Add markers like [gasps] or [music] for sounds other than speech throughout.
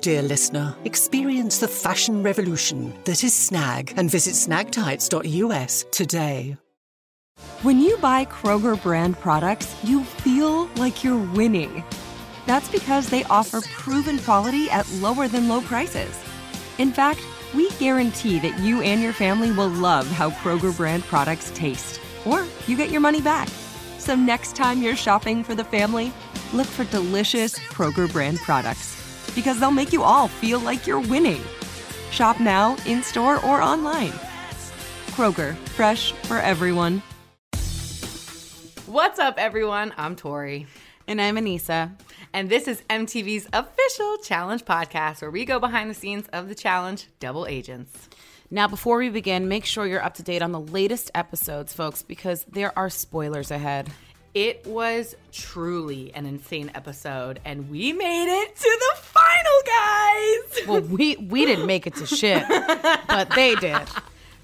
dear listener. Experience the fashion revolution that is Snag and visit snagtights.us today. When you buy Kroger brand products, you feel like you're winning. That's because they offer proven quality at lower than low prices. In fact, we guarantee that you and your family will love how Kroger brand products taste, or you get your money back. So next time you're shopping for the family, look for delicious Kroger brand products because they'll make you all feel like you're winning. Shop now, in store, or online. Kroger, fresh for everyone. What's up, everyone? I'm Tori. And I'm Aneesa. And this is MTV's official challenge podcast where we go behind the scenes of the challenge Double Agents. Now, before we begin, make sure you're up to date on the latest episodes, folks, because there are spoilers ahead. It was truly an insane episode, and we made it to the final, guys. [laughs] Well, we we didn't make it to shit, but they did.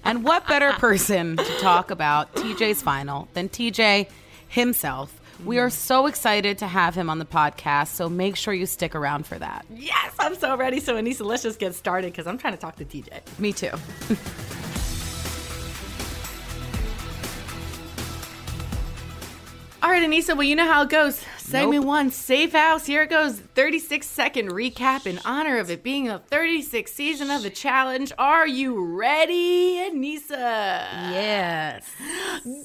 And what better person to talk about TJ's final than TJ himself? We are so excited to have him on the podcast, so make sure you stick around for that. Yes, I'm so ready. So, Aneesa, let's just get started because I'm trying to talk to TJ. Me too. [laughs] All right, Aneesa, well, you know how it goes. Segment one, Safe House. Here it goes. 36 second recap in honor of it being a 36th season of the challenge. Are you ready, Aneesa? Yes.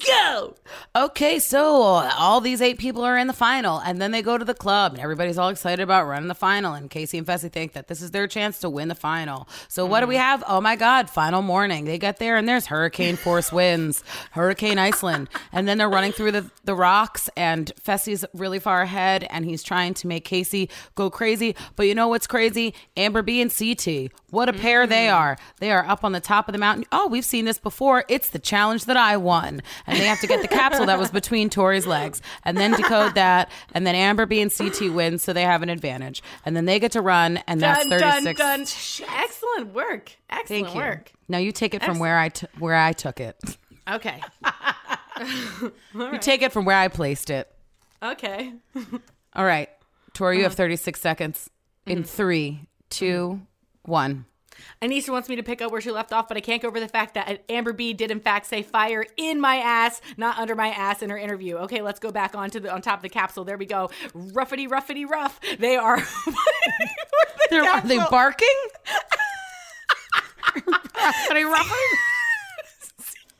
Go! Okay, so all these eight people are in the final, and then they go to the club, and everybody's all excited about running the final. And Kaycee and Fessy think that this is their chance to win the final. So what do we mm-hmm. have? Oh my God, final morning. They get there, and there's hurricane force winds, Hurricane Iceland, and then they're running through the, the and Fessy's really far ahead, and he's trying to make Kaycee go crazy. But you know what's crazy? Amber B and CT. What a pair they mm. are. They are up on the top of the mountain. Oh, we've seen this before. It's the challenge that I won. And they have to get the capsule that was between Tori's legs and then decode that. And then Amber B and CT win, so they have an advantage. And then they get to run, and that's Dun, 36. dun, dun. Excellent work. Excellent Thank you. work. Now you take it from where I t- where I took it. Okay. [laughs] [laughs] You take it from where I placed it. okay. All right, Tori, Uh-huh. you have 36 seconds. Mm-hmm. In three, two, one. Aneesa wants me to pick up where she left off, but I can't go over the fact that Amber B did in fact say fire in my ass, not under my ass in her interview. Okay, let's go back onto the on top of the capsule. There we go. Ruffity ruffity rough. They are [laughs] They're, are they barking? [laughs] are they ruffling? Hold on,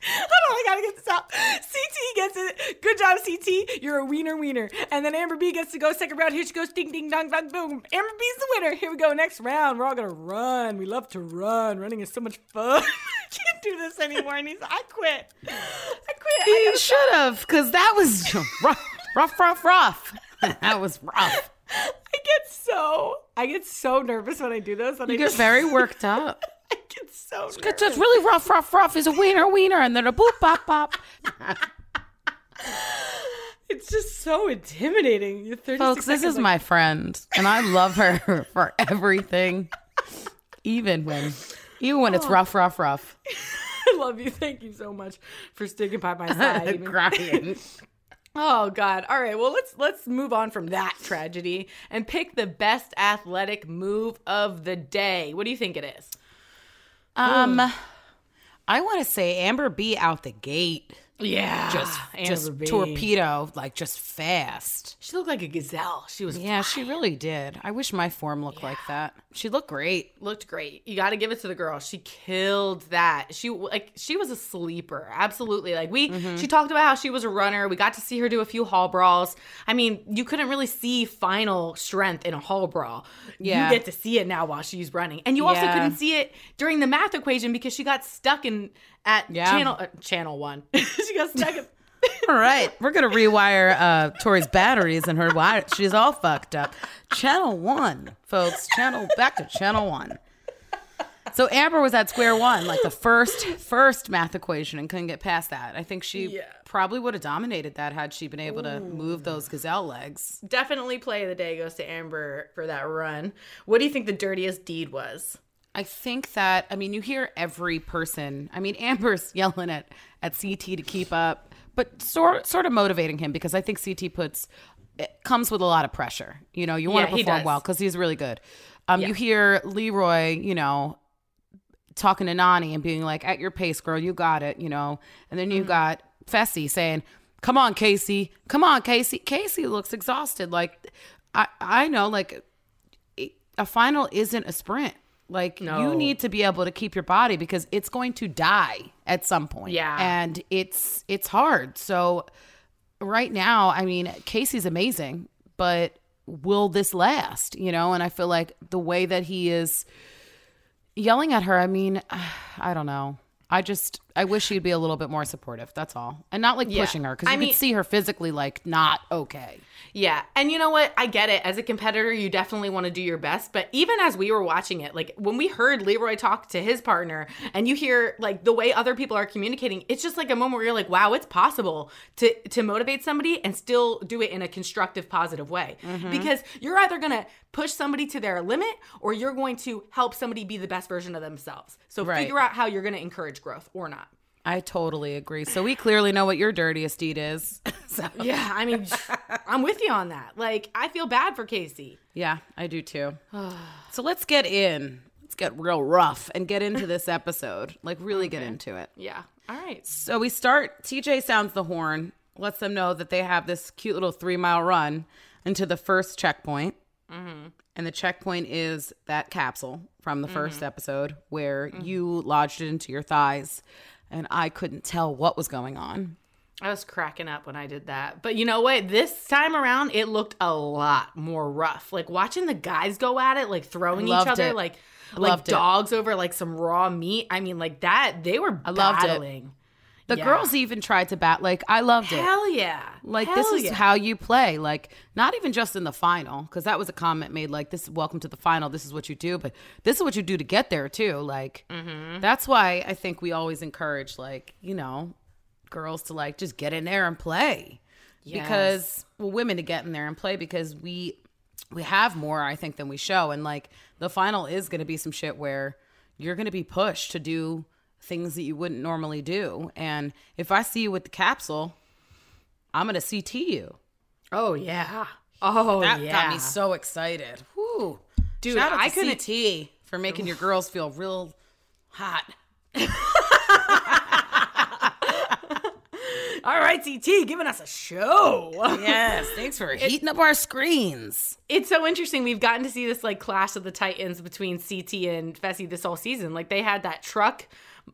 [laughs] I gotta get this out. CT gets it. Good job, CT. You're a wiener wiener. And then Amber B gets to go second round. Here she goes. Ding ding dong dong boom. Amber B's the winner. Here we go. Next round. We're all gonna run. We love to run. Running is so much fun. [laughs] I can't do this anymore. And he's I quit. I quit. You should have, because that was [laughs] rough, rough, rough, rough. that was rough. I get so I get so nervous when I do those. You I get just, very worked up. [laughs] I get so nervous. It's really rough, rough, rough. Is a wiener, wiener, and then a boop, bop, bop. [laughs] It's just so intimidating. You're 36 Folks, this is like, my friend, and I love her [laughs] for everything, even when, even when it's oh. rough, rough, rough. I love you. Thank you so much for sticking by my side. Crying. Oh God! All right. Well, let's let's move on from that tragedy and pick the best athletic move of the day. What do you think it is? Um, I want to say Amber B out the gate. Yeah, Just, just Amber B. torpedo, like just fast. She looked like a gazelle. She was Yeah, she really did. I wish my form looked like that. She looked great. looked great. You got to give it to the girl. She killed that. She like she was a sleeper. Absolutely. Like we Mm-hmm. she talked about how she was a runner. We got to see her do a few hall brawls. I mean, you couldn't really see final strength in a hall brawl. Yeah. You get to see it now while she's running. And you also Yeah. couldn't see it during the math equation because she got stuck in at Yeah. channel uh, channel 1. [laughs] she got stuck in All right, we're gonna rewire uh, Tori's batteries and her wire. She's all fucked up. Channel one, folks. Channel back to channel one. So Amber was at square one, like the first first math equation, and couldn't get past that. I think she Yeah. probably would have dominated that had she been able to move those gazelle legs. Definitely play of the day goes to Amber for that run. What do you think the dirtiest deed was? I think that I mean you hear every person. I mean [laughs] Amber's yelling at at CT to keep up, but sort sort of motivating him because I think CT puts it comes with a lot of pressure. You know, you want Yeah, to perform well because he's really good. Um, Yeah. you hear Leroy, you know, talking to Nany and being like, "At your pace, girl, you got it," you know, and then you Mm-hmm. got Fessy saying. Come on, Kaycee. Come on, Kaycee. Kaycee looks exhausted. Like, I I know, like, a final isn't a sprint. Like No. you need to be able to keep your body because it's going to die at some point. Yeah. And it's it's hard. So right now, I mean, Kaycee's amazing, but will this last? You know, and I feel like the way that he is yelling at her, I mean, [sighs] I don't know. I just I wish he'd be a little bit more supportive. That's all, and not like Yeah. pushing her because I you mean- could see her physically like not okay. Yeah. And you know what? I get it. As a competitor, you definitely want to do your best. But even as we were watching it, like when we heard Leroy talk to his partner and you hear like the way other people are communicating, it's just like a moment where you're like, wow, it's possible to to motivate somebody and still do it in a constructive, positive way. Mm-hmm. Because you're either gonna push somebody to their limit or you're going to help somebody be the best version of themselves. So Right. figure out how you're gonna encourage growth or not. I totally agree. So we clearly know what your dirtiest deed is. [laughs] so Yeah, I mean, I'm with you on that. Like, I feel bad for Kaycee. Yeah, I do too. so let's get in. Let's get real rough and get into this [laughs] episode. Like, really get into it. Yeah. All right. So we start. TJ sounds the horn, lets them know that they have this cute little three mile run into the first checkpoint. Mm-hmm. And the checkpoint is that capsule from the mm-hmm. first episode where mm-hmm. you lodged it into your thighs. And I couldn't tell what was going on. I was cracking up when I did that. But you know what? This time around, it looked a lot more rough. Like watching the guys go at it, like throwing each other, it. like like loved it. dogs over like some raw meat. I mean, like that. They were I it. battling. The Yeah. girls even tried to bat. Like, I loved it. Hell yeah! Like Hell this is yeah. how you play. Like not even just in the final, because that was a comment made. Like this, welcome to the final. This is what you do, but this is what you do to get there too. Like Mm-hmm. that's why I think we always encourage, like you know, girls to like just get in there and play, because well, women to get in there and play because we we have more I think than we show, and like the final is going to be some shit where you're going to be pushed to do things that you wouldn't normally do, and if I see you with the capsule. I'm gonna CT you. Oh yeah. Oh That yeah. got me so excited. Whoo. Dude, Shout out I to couldn't- CT for making your girls feel real hot. [laughs] All right, CT, giving us a show. Yes, thanks for heating up our screens. it's so interesting. We've gotten to see this like clash of the titans between CT and Fessy this whole season. Like they had that truck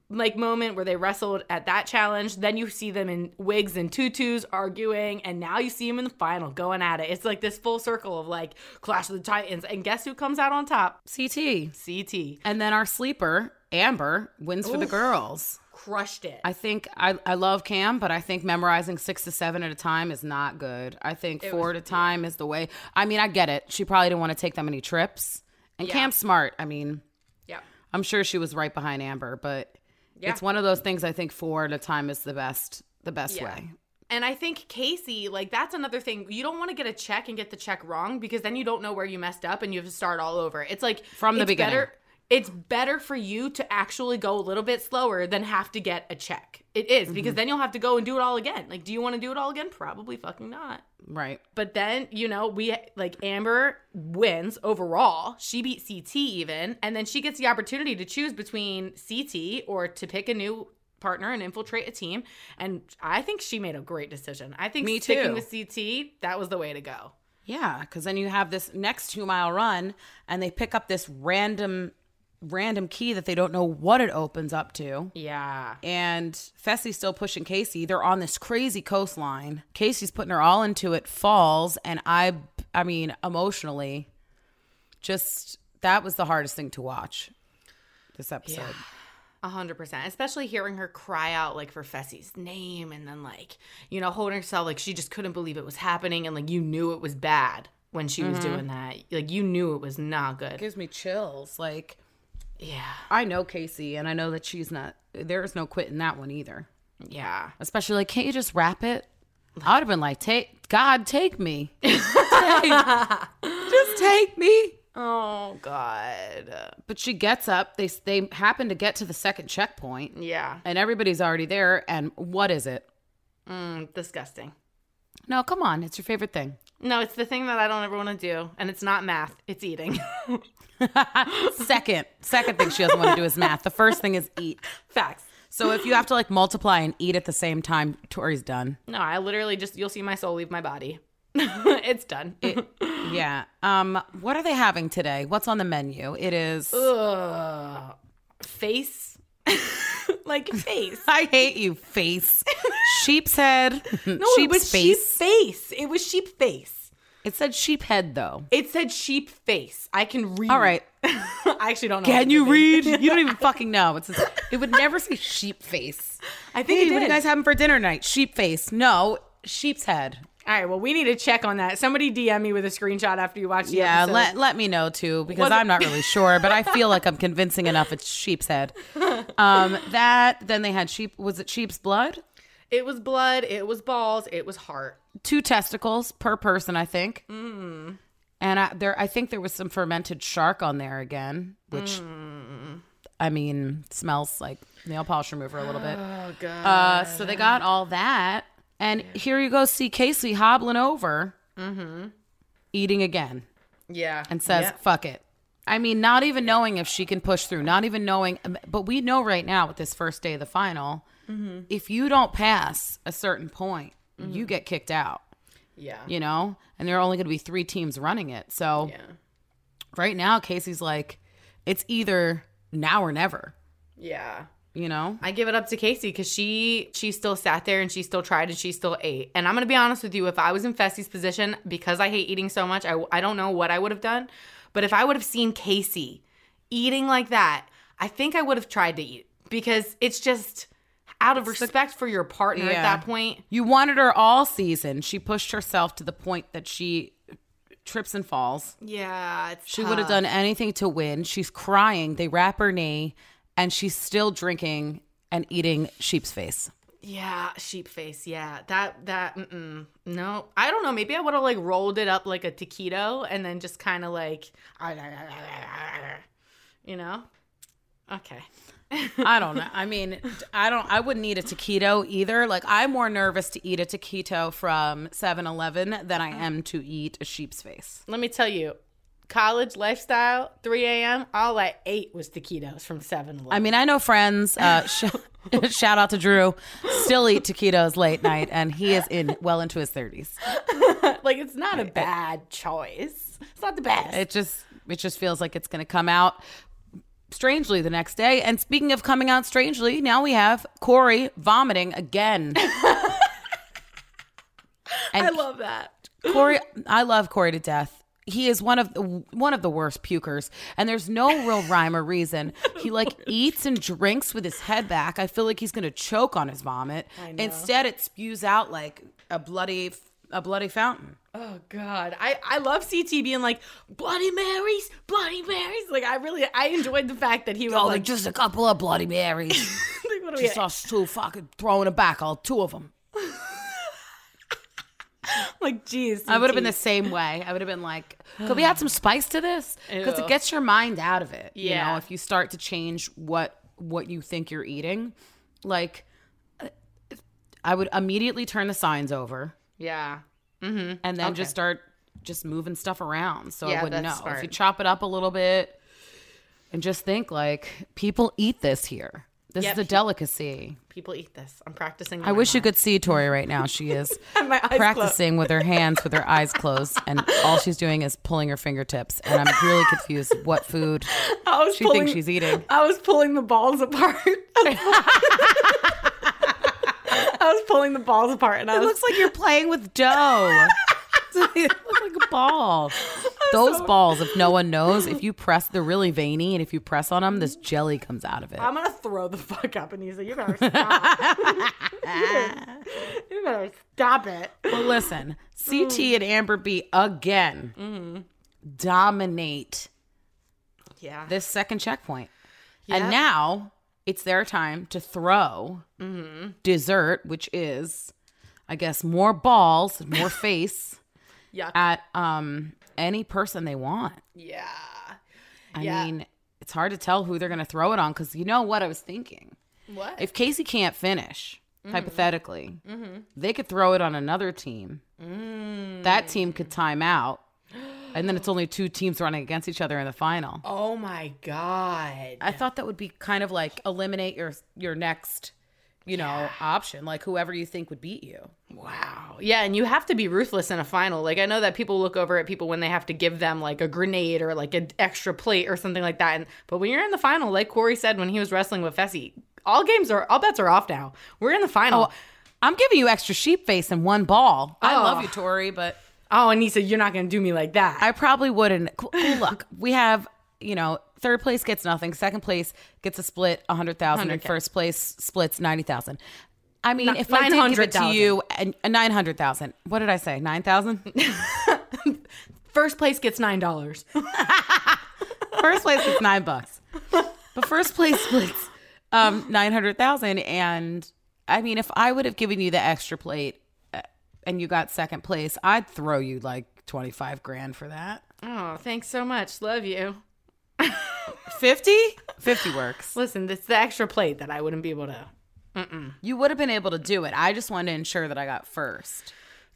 like moment where they wrestled at that challenge. Then you see them in wigs and tutus arguing, and now you see them in the final going at it. It's like this full circle of like clash of the titans. And guess who comes out on top? CT. CT And then our sleeper, Amber, wins for the girls. crushed it. I think I, I love Kam, but I think memorizing six to seven at a time is not good. I think four at a time is the way. I mean, I get it. She probably didn't want to take that many trips. And Yeah. Kam's smart. I mean, yeah. I'm sure she was right behind Amber, but Yeah. it's one of those things I think four at a time is the best the best Yeah. way. And I think Casey, like that's another thing. You don't want to get a check and get the check wrong because then you don't know where you messed up and you have to start all over. It's like From the it's beginning. Better, it's better for you to actually go a little bit slower than have to get a check. It is because Mm-hmm. then you'll have to go and do it all again. Like, do you want to do it all again? Probably fucking not. Right. But then, you know, we like Amber wins overall. She beat CT even, and then she gets the opportunity to choose between CT or to pick a new partner and infiltrate a team. And I think she made a great decision. I think Me sticking too. with CT, that was the way to go. Yeah, because then you have this next two mile run, and they pick up this random, random key that they don't know what it opens up to. Yeah. And Fessy's still pushing Kaycee. They're on this crazy coastline. Kaycee's putting her all into it, falls, and I, I mean, emotionally, just that was the hardest thing to watch. This episode. A hundred percent. Especially hearing her cry out like for Fessy's name and then like, you know, holding herself like she just couldn't believe it was happening and like you knew it was bad when she was mm-hmm. doing that. Like you knew it was not good. It gives me chills. Like Yeah. I know Kaycee, and I know that she's not. There's no quitting that one either. Yeah. Especially like, can't you just wrap it? I would have been like, take God, take me, [laughs] just take me. Oh God. But she gets up. They they happen to get to the second checkpoint, Yeah. and everybody's already there. And what is it? Mm, disgusting. No, come on, it's your favorite thing. No, it's the thing that I don't ever want to do, and it's not math. It's eating. [laughs] Second, second thing she doesn't want to do is math. The first thing is eat. Facts. So if you have to like multiply and eat at the same time, Tori's done. No, I literally just you'll see my soul leave my body. [laughs] it's done. Yeah. Um. What are they having today? What's on the menu? It is. Ugh. Face. [laughs] like face. I hate you, face. Sheep's head. No, sheep's it was face. sheep face. It was sheep face. It said sheep head though. It said sheep face. I can read. All right. [laughs] I actually don't know. Can you read? You don't even [laughs] fucking know. It's it would never say sheep face. I think Hey, it what you guys having for dinner tonight? Sheep face. No, sheep's head. All right. Well, we need to check on that. Somebody DM me with a screenshot after you watch the Yeah, episode. let let me know too because I'm not really [laughs] sure, but I feel like I'm convincing enough. It's sheep's head. Um, that then they had sheep. Was it sheep's blood? It was blood. It was balls. It was heart. Two testicles per person, I think. And I, there, I think there was some fermented shark on there again, which I mean smells like nail polish remover a little bit. Oh god. Uh, so they got all that, and here you go, see Kaycee hobbling over, eating again, yeah. and says, Yeah. "Fuck it." I mean, not even knowing if she can push through, not even knowing, but we know right now with this first day of the final, if you don't pass a certain point, you mm. get kicked out. Yeah. You know, and there are only going to be three teams running it. So Yeah. right now, Kaycee's like, it's either now or never. Yeah. You know, I give it up to Kaycee because she she still sat there and she still tried and she still ate. And I'm gonna be honest with you, if I was in Fessy's position, because I hate eating so much, I, I don't know what I would have done. But if I would have seen Kaycee eating like that, I think I would have tried to eat because it's just out of respect for your partner at that point. You wanted her all season. She pushed herself to the point that she trips and falls. Yeah, it's She would have done anything to win. She's crying. They wrap her knee, and she's still drinking and eating sheep's face. Yeah, sheep face. Yeah, that that. Mm-mm. No, I don't know. Maybe I would have like rolled it up like a taquito and then just kind of like, you know. Okay. I don't know. I mean, I don't. I wouldn't eat a taquito either. Like I'm more nervous to eat a taquito from 7-Eleven than I am to eat a sheep's face. Let me tell you, college lifestyle, 3 a.m. All I ate was taquitos from 7-Eleven. I mean, I know friends. Uh, [laughs] sh- [laughs] shout out to Drew. Still eat taquitos late night, and he is in well into his thirties. [laughs] like it's not a bad choice. It's not the best. It just it just feels like it's going to come out strangely the next day. And speaking of coming out strangely, now we have Cory vomiting again. [laughs] and I love that. Cory, I love Cory to death. He is one of the one of the worst pukers, and there's no real rhyme or reason. [laughs] He like eats and drinks with his head back. I feel like he's gonna choke on his vomit. Instead, it spews out like a bloody a bloody fountain. Oh God, I I love CT being like Bloody Marys, Bloody Marys. Like I really I enjoyed the fact that he was Oh, like, like just a couple of bloody Marys. [laughs] like, what are we Just us two fucking throwing it back, all two of them. [laughs] like, geez, I would have been the same way. I would have been like, [sighs] could we add some spice to this? Because it gets your mind out of it. You know, Yeah. if you start to change what what you think you're eating, like uh, I would immediately turn the signs over yeah. Mm-hmm. and then just start just moving stuff around so I wouldn't know. that's If you chop it up a little bit and just think like people eat this here. This Yeah, is a delicacy. People eat this. I'm practicing. I wish you could see Tori right now. She is [laughs] practicing with her hands with her eyes closed, and all she's doing is pulling her fingertips. And I'm really confused what food she pulling, thinks she's eating. I was pulling the balls apart. [laughs] [laughs] I was pulling the balls apart, and I It was looks like you're playing with dough. [laughs] [laughs] they look like a ball. Those balls, if no one knows, if you press, they're really veiny, and if you press on them, this jelly comes out of it. I'm gonna throw the fuck up, Aneesa. You better stop. [laughs] you better stop it. Well, listen, CT mm. and Amber B again mm-hmm. dominate Yeah. this second checkpoint. Yep. And now it's their time to throw dessert, which is, I guess, more balls, more [laughs] face Yuck. at um any person they want. yeah. I Yeah. mean, it's hard to tell who they're going to throw it on because you know what I was thinking. What? If Kaycee can't finish, Mm-hmm. hypothetically, they could throw it on another team. Mm. That team could time out. And then it's only two teams running against each other in the final. oh my god. I thought that would be kind of like eliminate your your next, you know, option. Like whoever you think would beat you. Wow. Yeah, and you have to be ruthless in a final. Like I know that people look over at people when they have to give them like a grenade or like an extra plate or something like that. And but when you're in the final, like Cory said when he was wrestling with Fessy, all games are all bets are off now. We're in the final. Oh, I'm giving you extra sheep face and one ball. I Oh. love you, Tori, but Oh, Aneesa, you're not gonna do me like that. I probably wouldn't. Look, [laughs] we have, you know, third place gets nothing, second place gets a split 100,000 and first place splits 90,000. I mean, if I did give it to 900,000. you and uh, 900,000. What did I say? 9,000? [laughs] First place gets nine dollars. [laughs] first place is 9 bucks. But first place splits um 900,000 and I mean, if I would have given you the extra plate uh, and you got second place, I'd throw you like 25 grand for that. Oh, thanks so much. Love you. [laughs] 50? 50 works. Listen, it's the extra plate that I wouldn't be able to. You would have been able to do it. I just wanted to ensure that I got first.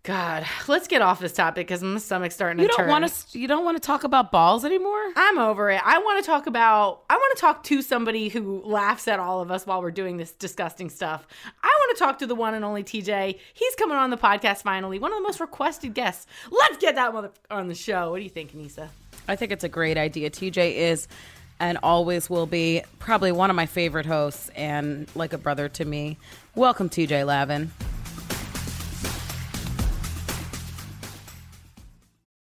God, let's get off this topic because my stomach's starting You to don't want to. You don't want to talk about balls anymore. I'm over it. I want to talk about. I want to talk to somebody who laughs at all of us while we're doing this disgusting stuff. I want to talk to the one and only TJ. He's coming on the podcast finally. One of the most requested guests. Let's get that mother on the show. What do you think, Nisa? I think it's a great idea. TJ is and always will be probably one of my favorite hosts and like a brother to me. Welcome, TJ Lavin.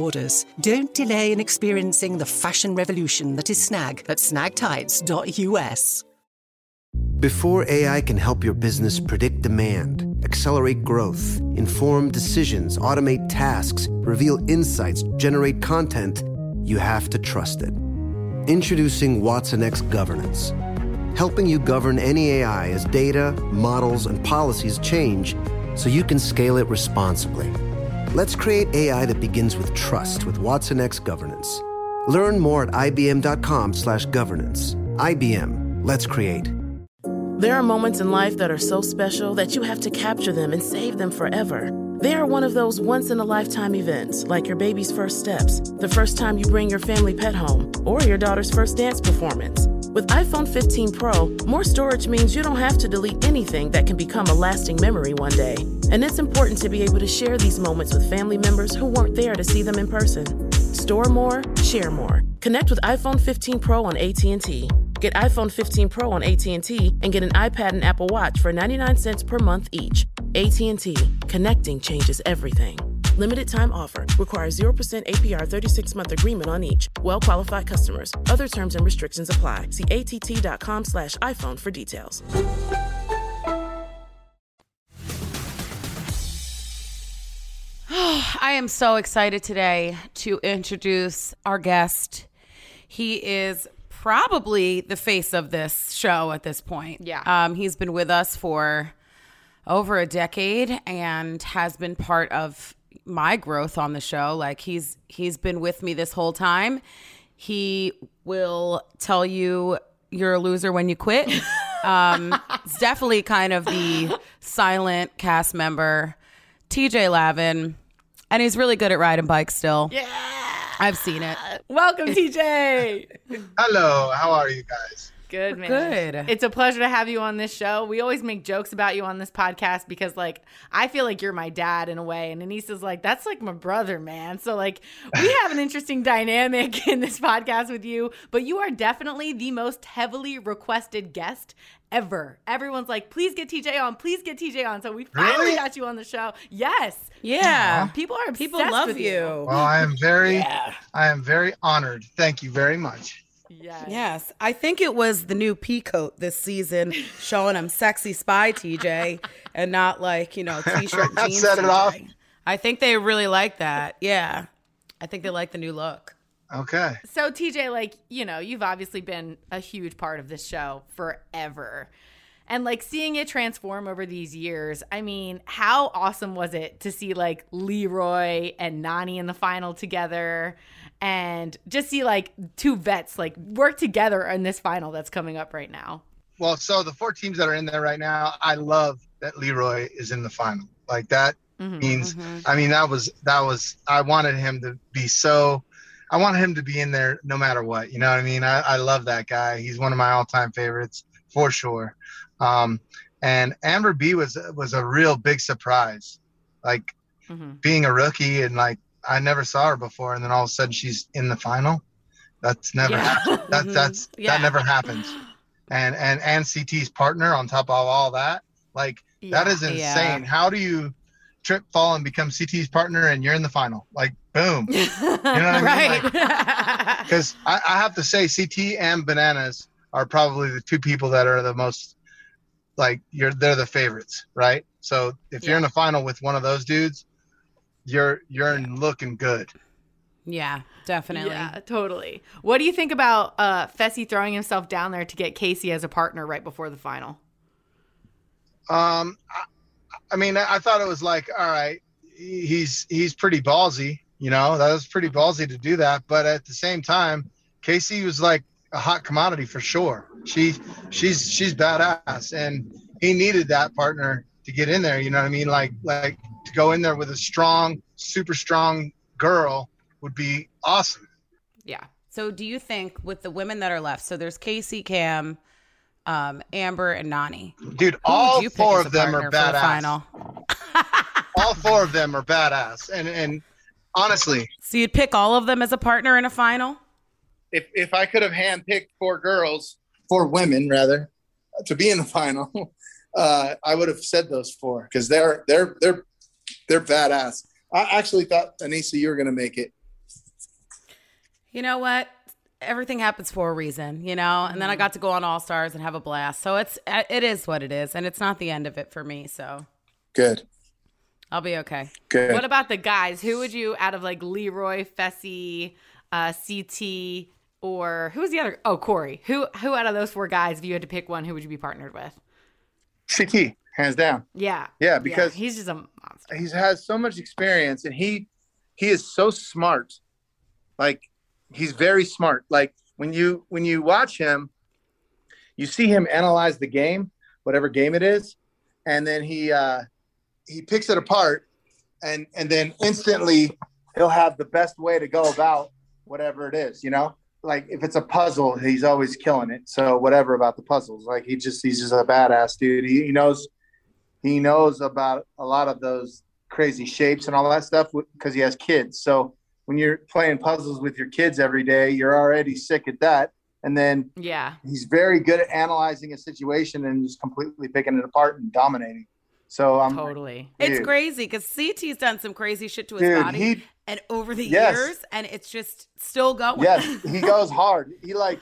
orders. Don't delay in experiencing the fashion revolution that is snag at snagtights.us. Before AI can help your business predict demand, accelerate growth, inform decisions, automate tasks, reveal insights, generate content, you have to trust it. Introducing Watson X Governance, helping you govern any AI as data, models, and policies change so you can scale it responsibly. Let's create AI that begins with trust with Watson X Governance. Learn more at ibm.com/governance. IBM. Let's create. There are moments in life that are so special that you have to capture them and save them forever. They are one of those once in a lifetime events, like your baby's first steps, the first time you bring your family pet home, or your daughter's first dance performance. With iPhone 15 Pro, more storage means you don't have to delete anything that can become a lasting memory one day. And it's important to be able to share these moments with family members who weren't there to see them in person. Store more, share more. Connect with iPhone 15 Pro on AT&T. Get iPhone 15 Pro on AT&T and get an iPad and Apple Watch for 99 cents per month each. AT&T. Connecting changes everything. Limited time offer. Requires 0% APR 36 month agreement on each. Well qualified customers. Other terms and restrictions apply. See att.com slash iPhone for details. [sighs] I am so excited today to introduce our guest. He is probably the face of this show at this point. Yeah. Um, he's been with us for over a decade and has been part of my growth on the show. Like he's he's been with me this whole time. He will tell you you're a loser when you quit. [laughs] Um, it's definitely kind of the silent cast member, TJ Lavin, and he's really good at riding bikes still. Yeah. I've seen it. Welcome, TJ. Hello, how are you guys? Good man. Good. It's a pleasure to have you on this show. We always make jokes about you on this podcast because, like, I feel like you're my dad in a way, and Aneesa's like, that's like my brother, man. So, like, we [laughs] have an interesting dynamic [laughs] in this podcast with you. But you are definitely the most heavily requested guest ever. Everyone's like, please get TJ on, please get TJ on. So we finally Really? got you on the show. Yes, Yeah. people are People love with you. Well, I am very, I am very honored. Thank you very much. Yes. Yes, I think it was the new peacoat this season showing him sexy spy TJ and not like, you know, [laughs] t-shirt jeans. set it off. I think they really like that. Yeah. I think they like the new look. Okay. So TJ, like, you know, you've obviously been a huge part of this show forever. And like seeing it transform over these years, I mean, how awesome was it to see like Leroy and Nany in the final together and just see like two vets like work together in this final that's coming up right now? Well, so the four teams that are in there right now, I love that Leroy is in the final. Like that Mhm. means, I mean, that was that was. I wanted him to be so. I wanted him to be in there no matter what. You know what I mean? I, I love that guy. He's one of my all-time favorites for sure. Um, and Amber B was was a real big surprise. Like Mhm. being a rookie and like I never saw her before, and then all of a sudden she's in the final. That's never Yeah. [laughs] Mm-hmm. happened. That that's Yeah. that never happens. And and and CT's partner on top of all that, like that is Yeah. insane. How do you trip, fall, and become CT's partner, and you're in the final? Like boom. [laughs] You know what I mean? Because [laughs] I, I have to say, CT and Bananas are probably the two people that are the most like you're. They're the favorites, right? So if you're in the final with one of those dudes, you're you're looking good. yeah, definitely. Yeah, totally. What do you think about uh Fessy throwing himself down there to get Kaycee as a partner right before the final? Um, I, I mean, I, I thought it was like, all right, he's he's pretty ballsy, you know, that was pretty ballsy to do that. But at the same time, Kaycee was like a hot commodity for sure. She she's she's badass, and he needed that partner to get in there. You know what I mean? Like like to go in there with a strong, super strong girl would be awesome. Yeah. So do you think with the women that are left, so there's Kaycee, Kam, um, Amber, and Nany. Dude, all would you pick four of them are for the badass. final? [laughs] All four of them are badass, and and honestly, So you'd pick all of them as a partner in a final? if if I could have handpicked four girls, four women rather, to be in the final, [laughs] uh, I would have said those four because they're they're they're they're badass. I actually thought Aneesa, you were gonna make it. You know what? Everything happens for a reason, you know. And then I got to go on All Stars and have a blast. So it's it is what it is, and it's not the end of it for me. So Good, I'll be okay. good. What about the guys? Who would you out of like Leroy, Fessy, uh, CT, or who was the other? Oh, Cory. Who who out of those four guys, if you had to pick one, who would you be partnered with? CT, hands down. Yeah. Yeah, because he's just a monster. he has so much experience and he he is so smart like he's very smart like when you when you watch him you see him analyze the game whatever game it is and then he uh he picks it apart and and then instantly he'll have the best way to go about whatever it is you know like if it's a puzzle he's always killing it so whatever about the puzzles like he just he's just a badass dude he, he knows he knows about a lot of those crazy shapes and all that stuff because he has kids. So when you're playing puzzles with your kids every day, you're already sick at that. And then Yeah. he's very good at analyzing a situation and just completely picking it apart and dominating. So I'm Totally. It's crazy because CT's done some crazy shit to his Dude, body, he- and over the Yes. years, and it's just still going. yes, [laughs] he goes hard. He like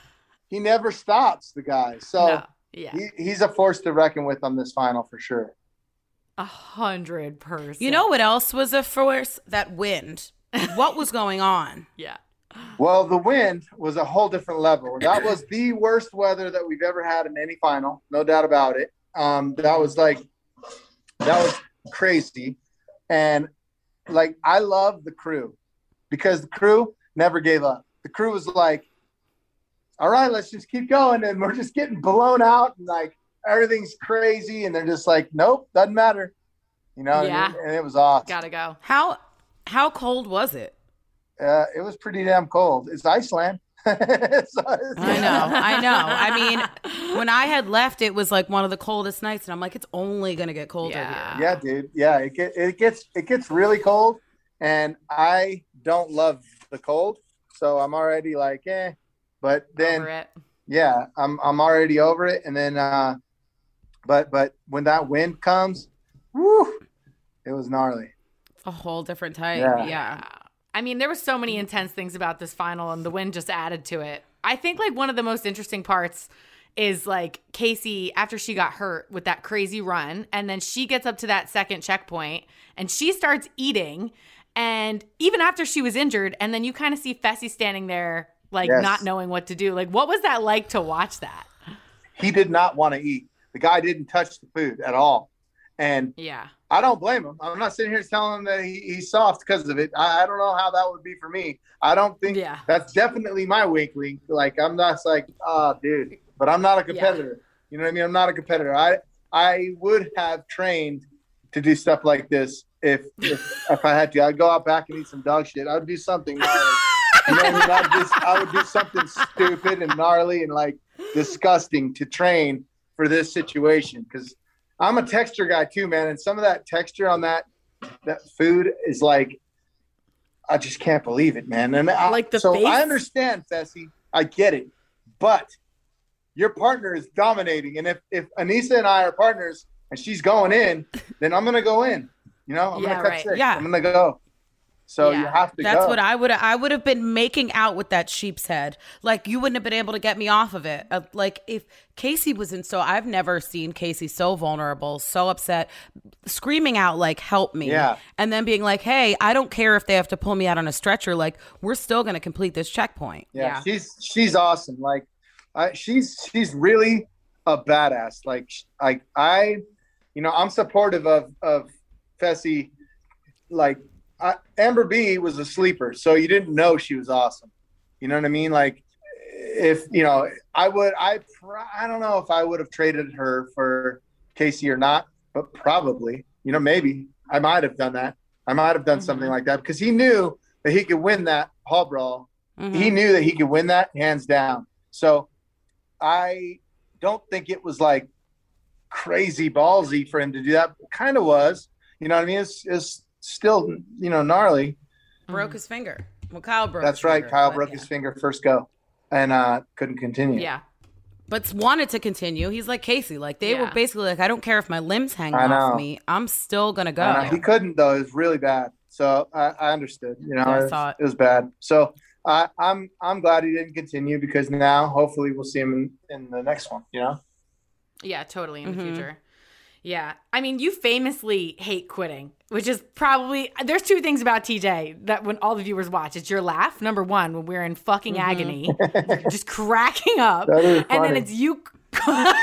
he never stops. The guy. So No. Yeah. he, he's a force to reckon with on this final for sure. A hundred percent. You know what else was a force? That wind. What was going on? [laughs] Yeah. Well, the wind was a whole different level. That was the worst weather that we've ever had in any final, no doubt about it. Um, that was like, that was crazy. And like, I love the crew because the crew never gave up. The crew was like, all right, let's just keep going. And we're just getting blown out and like everything's crazy. And they're just like, nope, doesn't matter. You know, Yeah. and, and it was awesome. Gotta go. How how cold was it? Uh, it was pretty damn cold. It's Iceland. [laughs] So I know, I know. I mean, when I had left, it was like one of the coldest nights, and I'm like, it's only gonna get colder Yeah. here. yeah, dude. Yeah, it get, it gets it gets really cold, and I don't love the cold, so I'm already like, eh. But then, Over it. yeah, I'm I'm already over it, and then, uh, but but when that wind comes, woo, it was gnarly. A whole different type. Yeah. Yeah. I mean, there were so many intense things about this final, and the wind just added to it. I think like one of the most interesting parts is like Kaycee after she got hurt with that crazy run, and then she gets up to that second checkpoint and she starts eating, and even after she was injured, and then you kind of see Fessy standing there like Yes. not knowing what to do. Like, what was that like to watch that? He did not want to eat. The guy didn't touch the food at all, and Yeah, I don't blame him. I'm not sitting here telling him that he, he's soft because of it. I, I don't know how that would be for me. I don't think Yeah. that's definitely my wink link. Like I'm not like, oh, dude, but I'm not a competitor. You know what I mean? I'm not a competitor. I I would have trained to do stuff like this if if, [laughs] if I had to. I'd go out back and eat some dog shit. I would do something. You know I mean? Just, I would do something stupid and gnarly and like disgusting to train for this situation because I'm a texture guy too, man. And some of that texture on that that food is like, I just can't believe it, man. And I, Like the so face? I understand, Fessy. I get it, but your partner is dominating, and if if Aneesa and I are partners and she's going in, then I'm gonna go in. You know, I'm Yeah, gonna cut right. six. Yeah. I'm gonna go. So you have to That's go. what I would I would have been making out with that sheep's head. Like you wouldn't have been able to get me off of it. Uh, like if Kaycee was in so I've never seen Kaycee so vulnerable, so upset, screaming out like help me. Yeah. And then being like, "Hey, I don't care if they have to pull me out on a stretcher. Like we're still going to complete this checkpoint." Yeah, Yeah. she's she's awesome. Like, I, she's she's really a badass. Like, like I, you know, I'm supportive of of Fessy. Like, I, Amber B was a sleeper, so you didn't know she was awesome. You know what I mean? Like, if you know, I would. I I don't know if I would have traded her for Kaycee or not, but probably. You know, maybe I might have done that. I might have done something like that because he knew that he could win that hall brawl Mhm. he knew that he could win that hands down. So I don't think it was like crazy ballsy for him to do that. Kind of was, you know what I mean? It's, it's still, you know, gnarly. broke his finger. Well, Kyle broke. That's his right. finger, Kyle broke yeah. his finger first go and uh, couldn't continue. yeah, but wanted to continue. He's like Kaycee. Like they were basically like, I don't care if my limbs hang I off know. me. I'm still gonna go. He couldn't though. It was really bad. So I, I understood. You know, Yeah, I it, was, it. it was bad. So I, I'm I'm glad he didn't continue because now hopefully we'll see him in, in the next one. You know. yeah, totally in the Mhm. future. Yeah, I mean, you famously hate quitting, which is probably there's two things about TJ that when all the viewers watch, it's your laugh. Number one, when we're in fucking agony, [laughs] just cracking up, and then it's you. [laughs] and then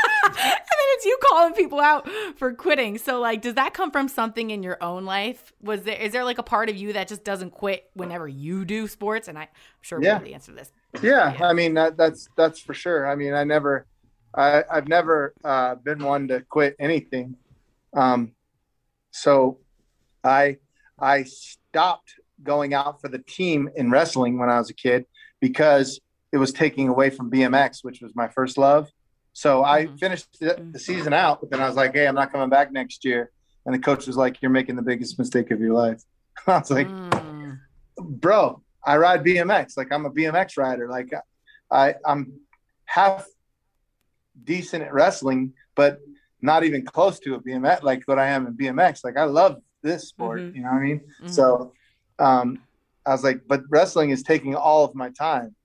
it's you calling people out for quitting. So, like, does that come from something in your own life? Was there is there like a part of you that just doesn't quit whenever you do sports? And I, am sure we Yeah. know the answer to this. Yeah, I mean that, that's that's for sure. I mean, I never, I, I've never uh, been one to quit anything. Um, so, I I stopped going out for the team in wrestling when I was a kid because it was taking away from BMX, which was my first love. So I Mhm. finished the, the season out, but then I was like, "Hey, I'm not coming back next year." And the coach was like, "You're making the biggest mistake of your life." [laughs] I was like, Mm. bro, I ride BMX. Like I'm a BMX rider. Like I, I'm half decent at wrestling, but not even close to a BMX like what I am in BMX. Like I love this sport. Mhm. You know what I mean? So um, I was like, but wrestling is taking all of my time.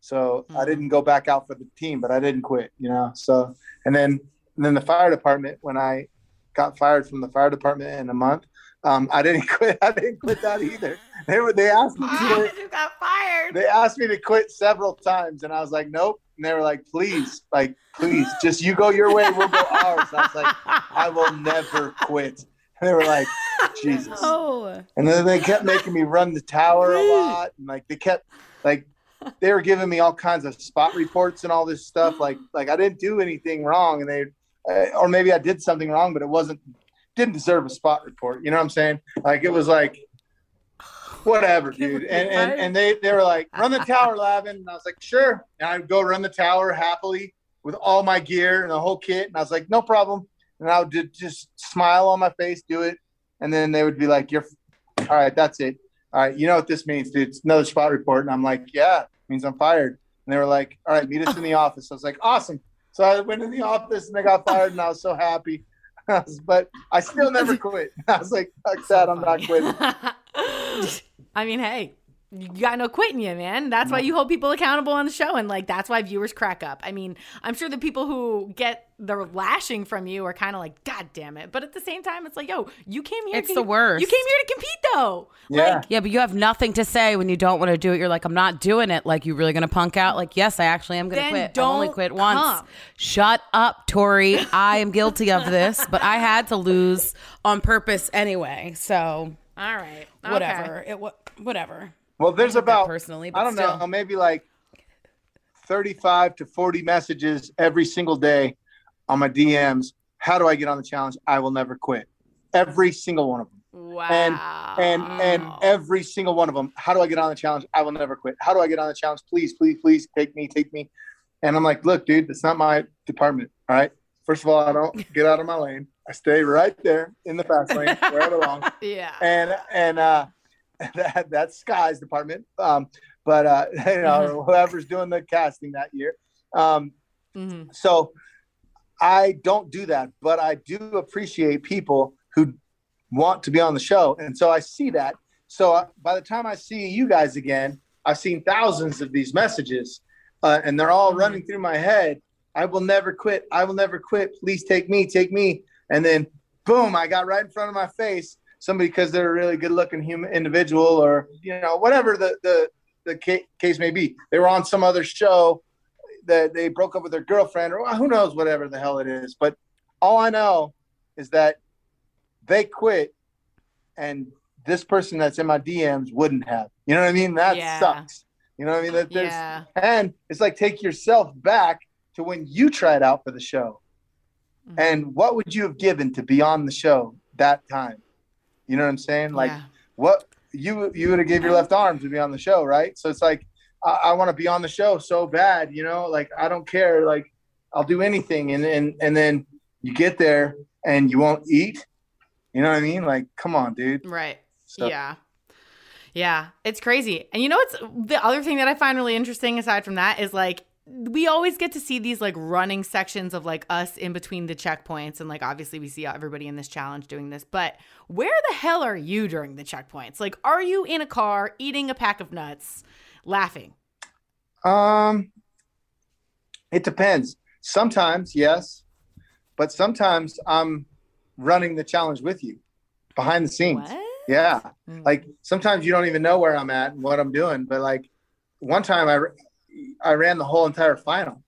So I Mhm. didn't go back out for the team, but I didn't quit. You know. So and then and then the fire department when I got fired from the fire department in a month. Um, I didn't [laughs] quit. I didn't quit that either. They were they asked me to quit. you got fired. They asked me to quit several times, and I was like, nope. And they were like, please, like, please, just you go your way, we'll go ours. And I was like, I will never quit. They were like, Jesus. [laughs] Oh, And then they kept making me run the tower a [laughs] lot, and like they kept like they were giving me all kinds of spot reports and all this stuff. Like like I didn't do anything wrong, and they uh, or maybe I did something wrong, but it wasn't didn't deserve a spot report. You know what I'm saying? Like it was like whatever, dude. And and, and they they were like run the tower, Lavin, and I was like sure. And I'd go run the tower happily with all my gear and the whole kit, and I was like no problem. And I would ju- just smile on my face, do it, and then they would be like, "You're all right. That's it. All right. You know what this means, dude? It's another spot report." And I'm like, "Yeah, it means I'm fired." And they were like, "All right, meet us in the [laughs] office." I was like, "Awesome." So I went in the office and I got fired, and I was so happy. [laughs] but I still never quit. [laughs] I was like, "Fuck that! I'm not quitting." I mean, hey, you got no quitting you, man. That's why you hold people accountable on the show, and like that's why viewers crack up. I mean, I'm sure the people who get the lashing from you are kind of like, God damn it! But at the same time, it's like, yo, you came here. It's to, the worst. You came here to compete, though. Yeah. Like, Yeah, but you have nothing to say when you don't want to do it. You're like, I'm not doing it. Like, you really gonna punk out? Like, yes, I actually am gonna Then quit. I only don't quit once. Shut up, Tori. I am guilty of this, but I had to lose on purpose anyway. So all right, okay. whatever. It wa whatever. Well, there's about personally, I don't still. know, maybe like 35 to 40 messages every single day on my DMs. How do I get on the challenge? I will never quit. Every single one of them. Wow. And and and every single one of them. How do I get on the challenge? I will never quit. How do I get on the challenge? Please, please, please take me, take me. And I'm like, look, dude, it's not my department. All right. First of all, I don't get out of my lane. I stay right there in the fast lane where I belong yeah. and and uh, [laughs] that that's Sky's department. Um, but uh, [laughs] you know, [laughs] whoever's doing the casting that year. Um, Mhm. so I don't do that, but I do appreciate people who want to be on the show, and so I see that. So uh, by the time I see you guys again, I've seen thousands of these messages, uh, and they're all running through my head. I will never quit. I will never quit. Please take me, take me. And then, boom! I got right in front of my face somebody because they're a really good-looking human individual, or you know, whatever the the the ca- case may be. They were on some other show that they broke up with their girlfriend, or who knows, whatever the hell it is. But all I know is that they quit, and this person that's in my DMs wouldn't have. You know what I mean? That Yeah. sucks. You know what I mean? That there's, Yeah. And it's like take yourself back to when you tried out for the show, Mm-hmm. and what would you have given to be on the show that time? You know what I'm saying? Like Yeah. what you you would have gave your left arm to be on the show, right? So it's like I, I want to be on the show so bad, you know, like I don't care, like I'll do anything, and and and then you get there and you won't eat. You know what I mean? Like, come on, dude. Right. So- Yeah. Yeah. It's crazy. And you know what's the other thing that I find really interesting aside from that is like we always get to see these like running sections of like us in between the checkpoints and like obviously we see everybody in this challenge doing this but where the hell are you during the checkpoints like are you in a car eating a pack of nuts laughing Um, it depends. Sometimes, yes, but sometimes I'm running the challenge with you behind the scenes. what Yeah. Mm. Like sometimes you don't even know where I'm at and what I'm doing. But like one time I, I ran the whole entire final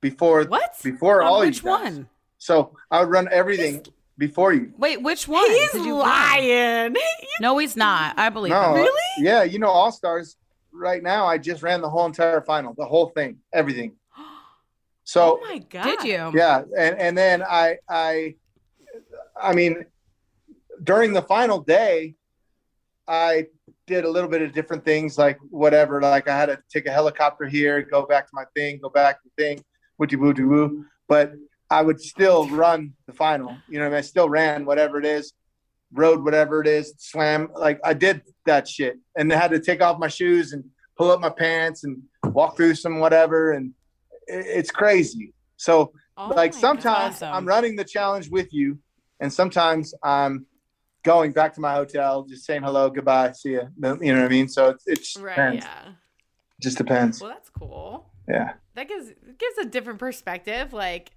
before What? before On all which you guys. one? So I would run everything before you. Wait, which one? he's you lying [laughs] No, he's not. I believe No, him. Yeah, you know All Stars. Right now, I just ran the whole entire final, the whole thing, everything. [gasps] Oh so oh my god Did you? yeah and and then i i i mean during the final day i did a little bit of different things like whatever like i had to take a helicopter here go back to my thing go back to the thing wooty wooty woo but i would still run the final you know I, mean? I still ran whatever it is rode whatever it is swam like i did that shit and I had to take off my shoes and pull up my pants and walk through some whatever and it's crazy so Oh like sometimes God. I'm running the challenge with you, and sometimes I'm going back to my hotel, just saying hello, goodbye, see ya. You know what I mean? So it's it just right depends. yeah Just depends. well that's cool Yeah. that gives gives a different perspective like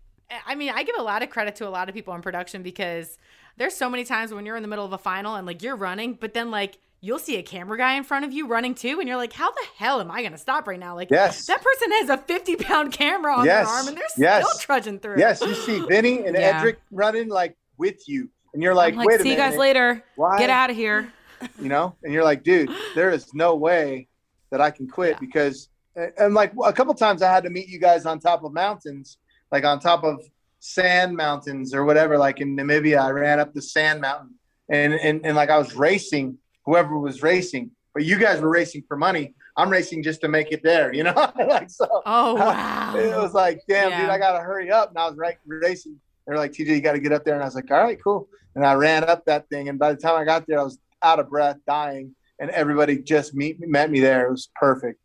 I mean, I give a lot of credit to a lot of people in production because there's so many times when you're in the middle of a final and like you're running, but then like you'll see a camera guy in front of you running too, and you're like, how the hell am I going to stop right now? Like, Yes. that person has a 50 pound camera on Yes. their arm and they're Yes. still trudging through. Yes, you see Vinny and Yeah. Edric running like with you, and you're like, like, wait a see you guys later. Why? Get out of here. you know, and you're like, dude, there is no way that I can quit because, and like a couple times I had to meet you guys on top of mountains, like on top of sand mountains or whatever. Like in Namibia, I ran up the sand mountain, and and and like I was racing whoever was racing, but you guys were racing for money. I'm racing just to make it there, you know, [laughs] like so. Oh, wow. [laughs] It was like, damn, dude, I gotta hurry up. And I was right racing. They're like, TJ, you got to get up there. And I was like, all right, cool. And I ran up that thing. And by the time I got there, I was out of breath, dying. And everybody just meet, met me there. It was perfect.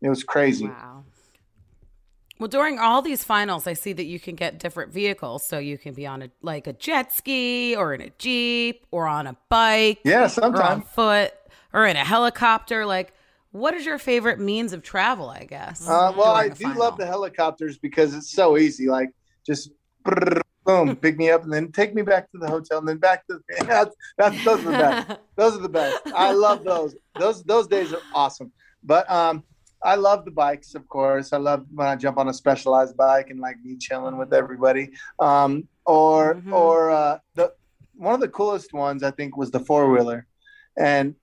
It was crazy. Wow. Well, during all these finals, I see that you can get different vehicles. So you can be on a like a jet ski or in a jeep or on a bike Yeah, or on sometimes. foot or in a helicopter. Like, what is your favorite means of travel? I guess. Uh, well, I do final? love the helicopters because it's so easy. Like, just boom, pick me up and then take me back to the hotel and then back to the. [laughs] That's, that's, those are the best. [laughs] those are the best. I love those. Those those days are awesome. But um, I love the bikes, of course. I love when I jump on a specialized bike and like be chilling with everybody. Um, or Mhm. or uh, the one of the coolest ones I think was the four wheeler, and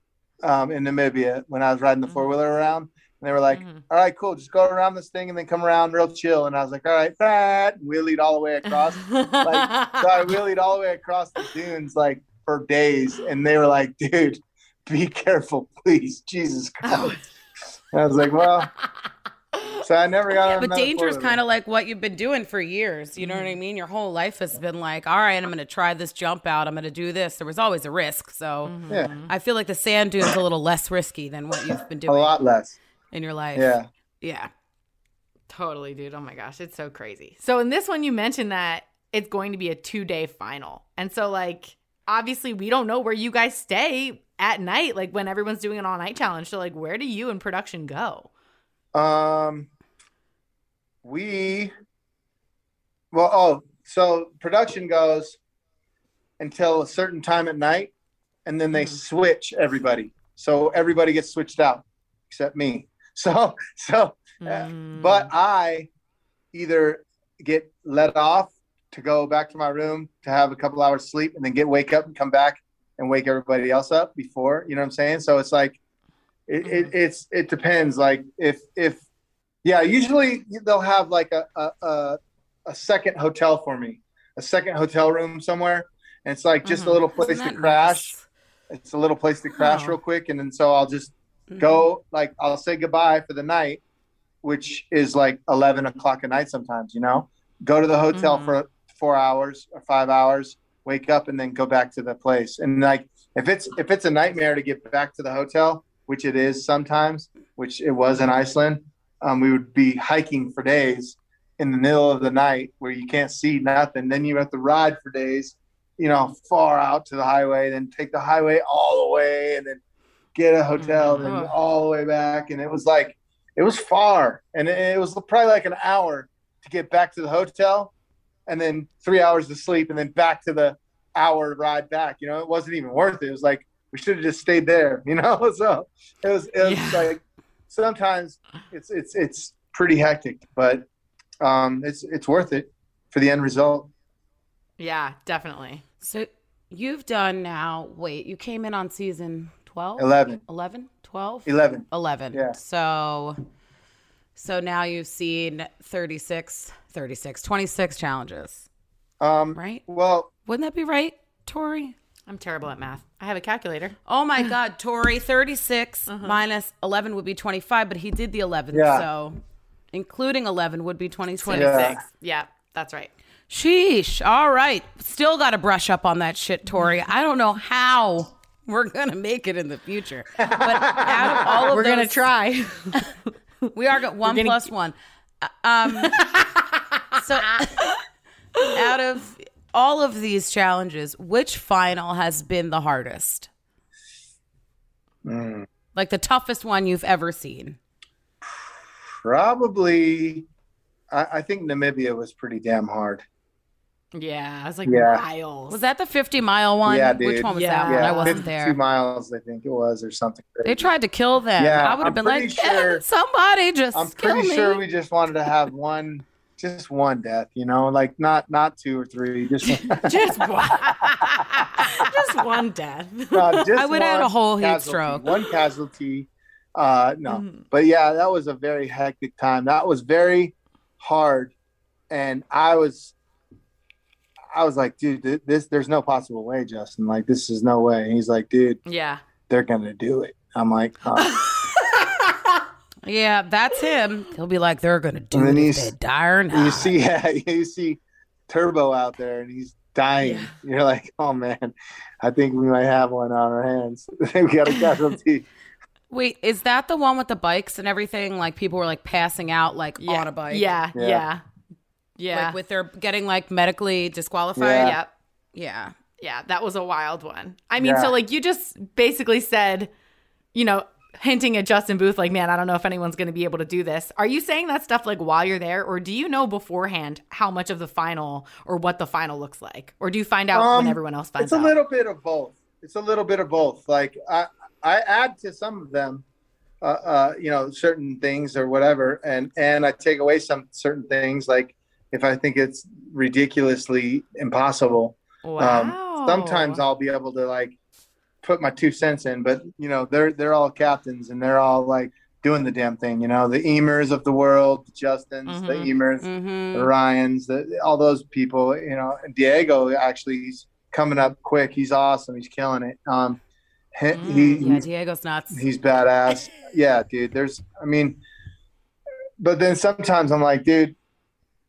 um, in Namibia when I was riding the four wheeler around, and they were like, Mhm. "All right, cool, just go around this thing and then come around real chill." And I was like, "All right, that wheelied all the way across." like [laughs] so I wheelied all the way across the dunes like for days, and they were like, "Dude, be careful, please, Jesus [laughs] Christ." I was like, "Well," so I never got. Yeah, but danger is kind of like what you've been doing for years. You know what I mean? Your whole life has been like, all right, I'm going to try this jump out. I'm going to do this. There was always a risk. So yeah, I feel like the sand dune's a little less risky than what you've been doing. a lot less. In your life. Yeah. Yeah. Totally, dude. Oh my gosh, it's so crazy. So in this one, you mentioned that it's going to be a two day final. And so, like, obviously, we don't know where you guys stay at night, like when everyone's doing an all night challenge. So, like, where do you and production go? Um, we, well, oh, so production goes until a certain time at night, and then they Mhm. switch everybody. So everybody gets switched out except me. [laughs] So, so, uh, Mm. but I either get let off to go back to my room to have a couple hours sleep and then get wake up and come back and wake everybody else up before, you know what I'm saying? So it's like, it, it it's, it depends. Like if, if, yeah, usually they'll have like a, a, a, a second hotel for me, a second hotel room somewhere. And it's like just a Mhm. little place to crash. nice? It's a little place to crash Oh. real quick. And then so I'll just Mhm. go like I'll say goodbye for the night, which is like eleven o'clock at night sometimes, you know. Go to the hotel Mhm. for four hours or five hours, wake up and then go back to the place. And like if it's if it's a nightmare to get back to the hotel, which it is sometimes, which it was in Iceland, um, we would be hiking for days in the middle of the night where you can't see nothing. Then you have to ride for days, you know, far out to the highway, then take the highway all the way and then get a hotel, then Ugh. all the way back. And it was like, it was far. And it, it was probably like an hour to get back to the hotel and then three hours to sleep and then back to the hour ride back. You know, it wasn't even worth it. It was like, we should have just stayed there, [laughs] you know? [laughs] So it was, it was Yeah. like, sometimes it's, it's, it's pretty hectic, but um, it's, it's worth it for the end result. Yeah, definitely. So you've done now, wait, you came in on season 12? 11, 11? 12? 11. 11. Yeah. So so now you've seen 36, 36, 26 challenges, Um, right? well, Wouldn't that be right, Tori? I'm terrible at math. I have a calculator. Oh my [laughs] God, Tori, 36 Uh-huh. minus 11 would be 25, but he did the 11. Yeah. So including 11 would be 26. 26. Yeah, that's right. Sheesh. All right. Still got to brush up on that shit, Tori. I don't know how [laughs] we're going to make it in the future. But out of all [laughs] of We're going to try. [laughs] We are got one gonna- plus one. Uh, Um, so, out of all of these challenges, which final has been the hardest? mm, Like the toughest one you've ever seen? probably, I, I think Namibia was pretty damn hard. Yeah, I was like Yeah. miles. Was that the 50 mile one? Yeah, dude. Which one was Yeah. that one? yeah, I wasn't 52 there. miles, I think it was, or something. Crazy. They tried to kill them. Yeah, I would have been like, sure- somebody just I'm kill pretty me. sure we just wanted to have one, just one death. You know, like not not two or three, just one. [laughs] just one, [laughs] just one death. [laughs] No, just I would add a one whole heat casualty, stroke. One casualty. Uh, no, Mhm. but yeah, that was a very hectic time. That was very hard, and I was, I was like, dude, this there's no possible way, Justin. Like, this is no way. And he's like, dude, Yeah. they're gonna do it. I'm like, [laughs] huh. Yeah, that's him. He'll be like, they're gonna do And it. he's- they die And not. you see, [laughs] yeah, you see Turbo out there, and he's dying. You're like, oh man, I think we might have one on our hands. [laughs] we got a casualty. Wait, is that the one with the bikes and everything? Like people were like passing out like Yeah. on a bike. Yeah. Yeah. Yeah. Yeah. Like with their getting like medically disqualified. Yeah. Yep. Yeah. Yeah, that was a wild one. I mean, Yeah. so like you just basically said, you know, hinting at Justin Booth, like, man, I don't know if anyone's going to be able to do this. Are you saying that stuff like while you're there, or do you know beforehand how much of the final or what the final looks like, or do you find out when Um, everyone else finds out? it's a out? little bit of both. It's a little bit of both. Like I, I add to some of them, uh, uh, you know, certain things or whatever, and and I take away some certain things. Like if I think it's ridiculously impossible, wow. um, sometimes I'll be able to like put my two cents in. But you know, they're they're all captains and they're all like doing the damn thing. You know, the Emers of the world, the Justins, the Mhm. Emers, Mm-hmm. the Ryans, the, all those people, you know, and Diego actually he's coming up quick. He's awesome. He's killing it. Um, he, he- Yeah, Diego's nuts. he's badass. Yeah, dude. There's, I mean, but then sometimes I'm like, dude,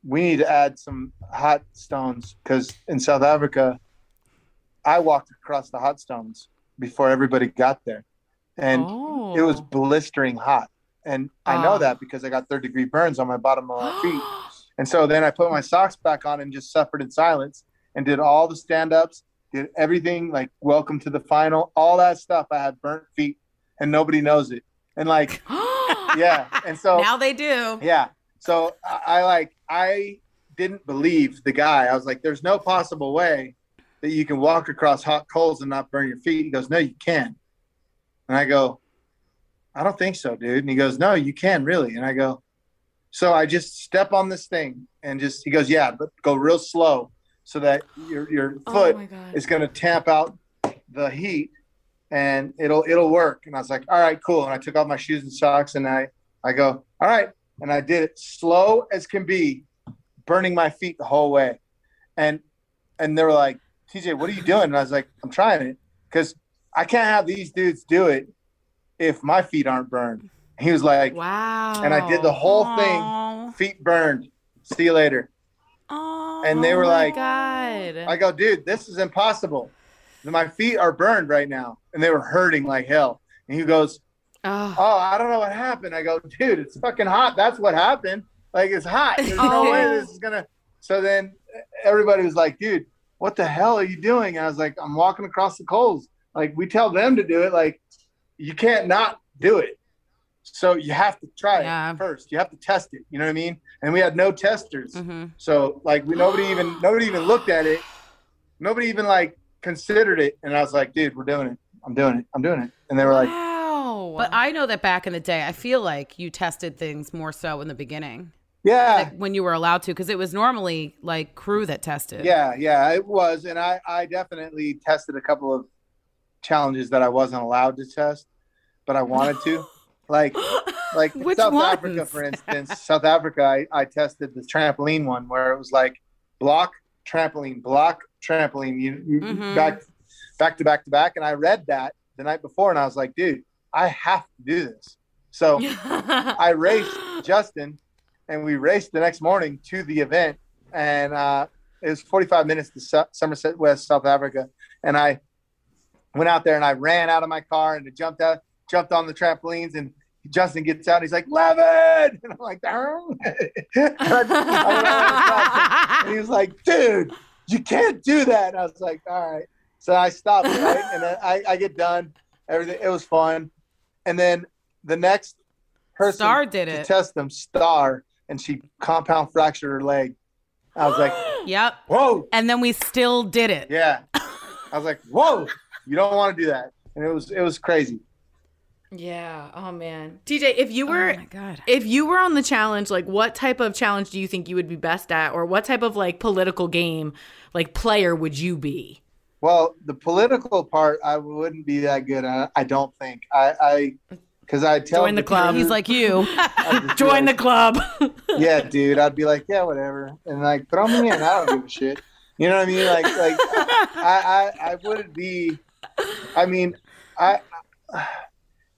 we need to add some hot stones because in South Africa, I walked across the hot stones before everybody got there, and it was oh. blistering hot. And I know Oh. that because I got third degree burns on my bottom of my [gasps] feet. And so then I put my socks back on and just suffered in silence and did all the stand ups, did everything like welcome to the final, all that stuff. I had burnt feet and nobody knows it. And like, [gasps] yeah. And so, now they do. yeah. So I, I like, I didn't believe the guy. I was like, there's no possible way that you can walk across hot coals and not burn your feet. He goes, no, you can. And I go, I don't think so, dude. And he goes, no, you can really. And I go, so I just step on this thing and just, he goes, yeah, but go real slow so that your, your oh foot oh is going to tamp out the heat and it'll, it'll work. And I was like, all right, cool. And I took off my shoes and socks and I, I go, all right. And I did it slow as can be, burning my feet the whole way. And, and they were like, TJ, what are you doing? And I was like, I'm trying it because I can't have these dudes do it if my feet aren't burned. He was like, wow. and I did the whole thing, feet burned. See you later. Aw. And they were oh my like, God. I go, dude, this is impossible. My feet are burned right now. And they were hurting like hell. And he goes, oh. Oh, I don't know what happened. I go, dude, it's fucking hot. That's what happened. Like it's hot. There's no Oh. way this is gonna. So then everybody was like, dude, what the hell are you doing? And I was like, I'm walking across the coals. Like we tell them to do it. Like you can't not do it. So you have to try Yeah. it first. You have to test it. You know what I mean? And we had no testers. Mhm. So like we nobody [gasps] even nobody even looked at it. Nobody even like considered it. And I was like, dude, we're doing it. I'm doing it. I'm doing it. And they were like, wow. But I know that back in the day, I feel like you tested things more so in the beginning, yeah. like when you were allowed to, because it was normally like crew that tested. Yeah, yeah, it was, and I, I definitely tested a couple of challenges that I wasn't allowed to test, but I wanted to, [laughs] like, like South ones? Africa, for instance. South Africa, I, I tested the trampoline one where it was like block, trampoline, block, trampoline, you, Mhm. back, back to back to back, and I read that the night before, and I was like, dude, I have to do this. So [laughs] I raced Justin, and we raced the next morning to the event, and uh, it was 45 minutes to Su- Somerset West, South Africa, and I went out there and I ran out of my car and I jumped out, jumped on the trampolines, and Justin gets out, and he's like, "Lavin," [laughs] and I'm like, "Darn." [laughs] And I- I went out on the track, and he was like, "Dude, you can't do that." And I was like, "All right." So I stopped, right? and I, I get done. Everything it was fun, and then the next person Star did it. to it. test them, Star, and she compound fractured her leg. I was like, [gasps] Yep. Whoa. And then we still did it. Yeah. [laughs] I was like, whoa, you don't want to do that. And it was it was crazy. Yeah. Oh man. TJ, if you oh were Oh my god. if you were on the challenge, like what type of challenge do you think you would be best at or what type of like political game like player would you be? Well, the political part I wouldn't be that good at. I don't think. I I because I tell Join the club. He's like you. [laughs] [laughs] Join the club. [laughs] yeah, dude. I'd be like, yeah, whatever, and like throw me in. I don't give a shit. You know what I mean? Like like I I, I wouldn't be. I mean, I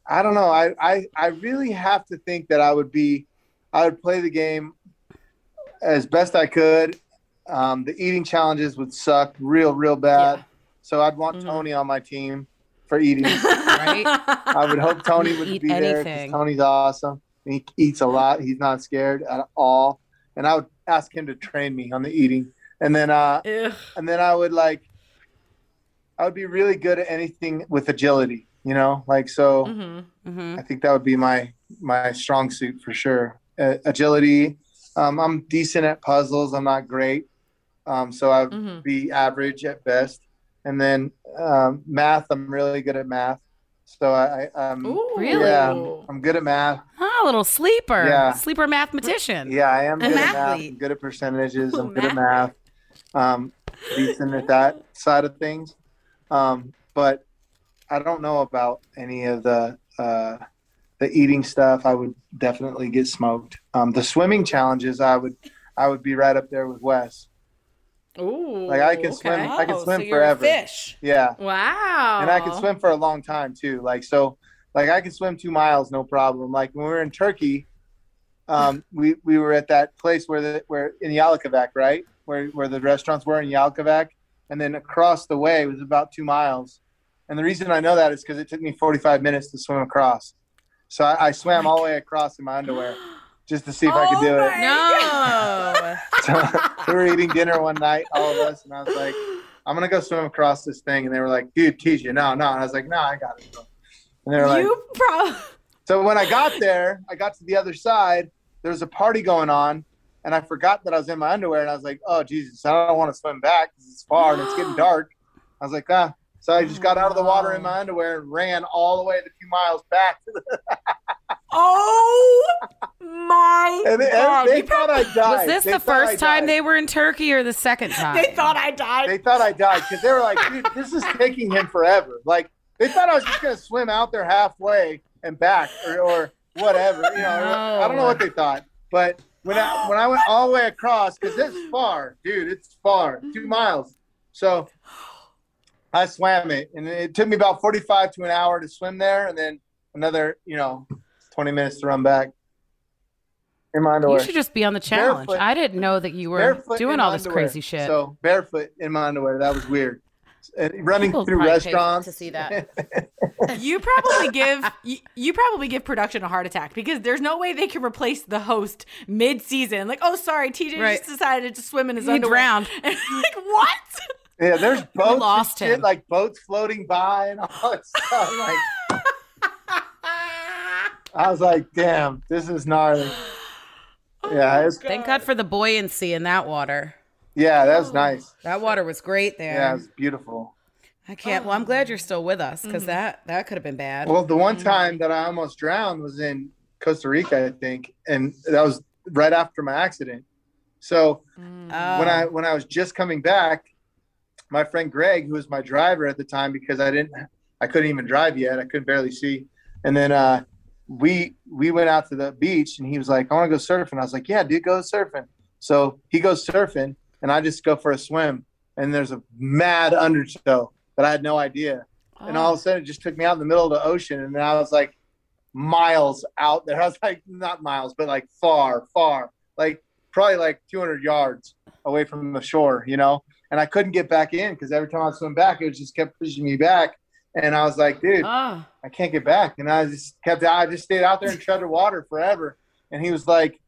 I don't know. I, I I really have to think that I would be. I would play the game as best I could. Um, the eating challenges would suck real real bad. So I'd want Tony on my team for eating. [laughs] right? I would hope Tony would Eat be there anything. because Tony's awesome. He eats a lot. He's not scared at all. And I would ask him to train me on the eating. And then uh Ugh. and then I would like I would be really good at anything with agility, you know? Like so Mhm. hmm I think that would be my my strong suit for sure. Uh, agility. Um, I'm decent at puzzles. I'm not great. Um, so I'd Mhm. be average at best. And then um, math. I'm really good at math. So I, I um, Ooh. Really? yeah, I'm good at math. Oh, a little sleeper. Yeah. Sleeper mathematician. Yeah, I am A good at math. I'm good at percentages. Ooh, I'm [laughs] good at math. Um, decent at that side of things. Um, but I don't know about any of the uh, the eating stuff. I would definitely get smoked. Um, the swimming challenges, I would I would be right up there with Wes. Ooh. Like, I can swim- I can Oh, swim so forever. fish. Yeah, Wow. and I can swim for a long time too. Like so, like I can swim two miles no problem. Like when we were in Turkey, um, [laughs] we we were at that place where the where in Yalikavak, right, where where the restaurants were in Yalikavak, and then across the way was about two miles. And the reason I know that is because it took me 45 minutes to swim across. So I, I swam all the way across in my underwear [gasps] [gasps] [gasps] just to see if I could do it. No. So [laughs] we were eating dinner one night, all of us, and I was like, I'm gonna go swim across this thing. And they were like, dude, teach you. No, no. And I was like, no, I got it. And they were like, you probably so when I got there, I got to the other side. There was a party going on, and I forgot that I was in my underwear. And I was like, "Oh Jesus, I don't want to swim back because it's far and it's getting [gasps] dark." I was like, "Ah." So I just got out of the water in my underwear and ran all the way the two miles back. [laughs] To the, Oh my and they, god. they You thought I died. Was this They the first time they were in Turkey or the second [laughs] time? they thought I died. They thought I died because they were like, "Dude, this is taking him forever." Like they thought I was just gonna swim out there halfway and back, or, or whatever. You know, I don't know what they thought. But when I when I went all the way across, because it's far, dude, it's far, two miles. So I swam it, and it took me about forty-five to an hour to swim there, and then another, you know, twenty minutes to run back. In my underwear. You should just be on the challenge. Barefoot- I didn't know that you were Barefoot doing all this underwear. crazy shit. So barefoot in my underwear, that was weird. And running People through restaurants to see that. [laughs] You probably give you, you probably give production a heart attack because there's no way they can replace the host mid-season. Like, oh, sorry, TJ Right. just decided to swim in his He underwear. drowned. [laughs] like, what? Yeah, there's [laughs] boats lost and shit, him. like boats floating by and all that stuff. Like I was like, damn, this is gnarly. [gasps] Oh yeah, it's, Thank God for the buoyancy in that water. yeah, that was oh. nice. That water was great there. Yeah, it was beautiful. I can't. Well, I'm glad oh. you're still with us because mm-hmm. that that could have been bad. Well, the one mm-hmm. time that I almost drowned was in Costa Rica, I think, and that was right after my accident. So Oh. when I when I was just coming back, my friend Greg, who was my driver at the time, because I didn't, I couldn't even drive yet. I couldn't barely see. And then uh, we we went out to the beach, and he was like, "I want to go surfing." I was like, "Yeah, dude, go surfing." So he goes surfing, and I just go for a swim. And there's a mad undertow that I had no idea. And all of a oh. sudden, it just took me out in the middle of the ocean, and then I was like miles out there. [laughs] I was like not miles, but like far, far, like probably like 200 yards away from the shore, you know. And I couldn't get back in because every time I swim back, it just kept pushing me back. And I was like, dude, Oh. I can't get back. And I just kept, I just stayed out there and treaded water forever. And he was like,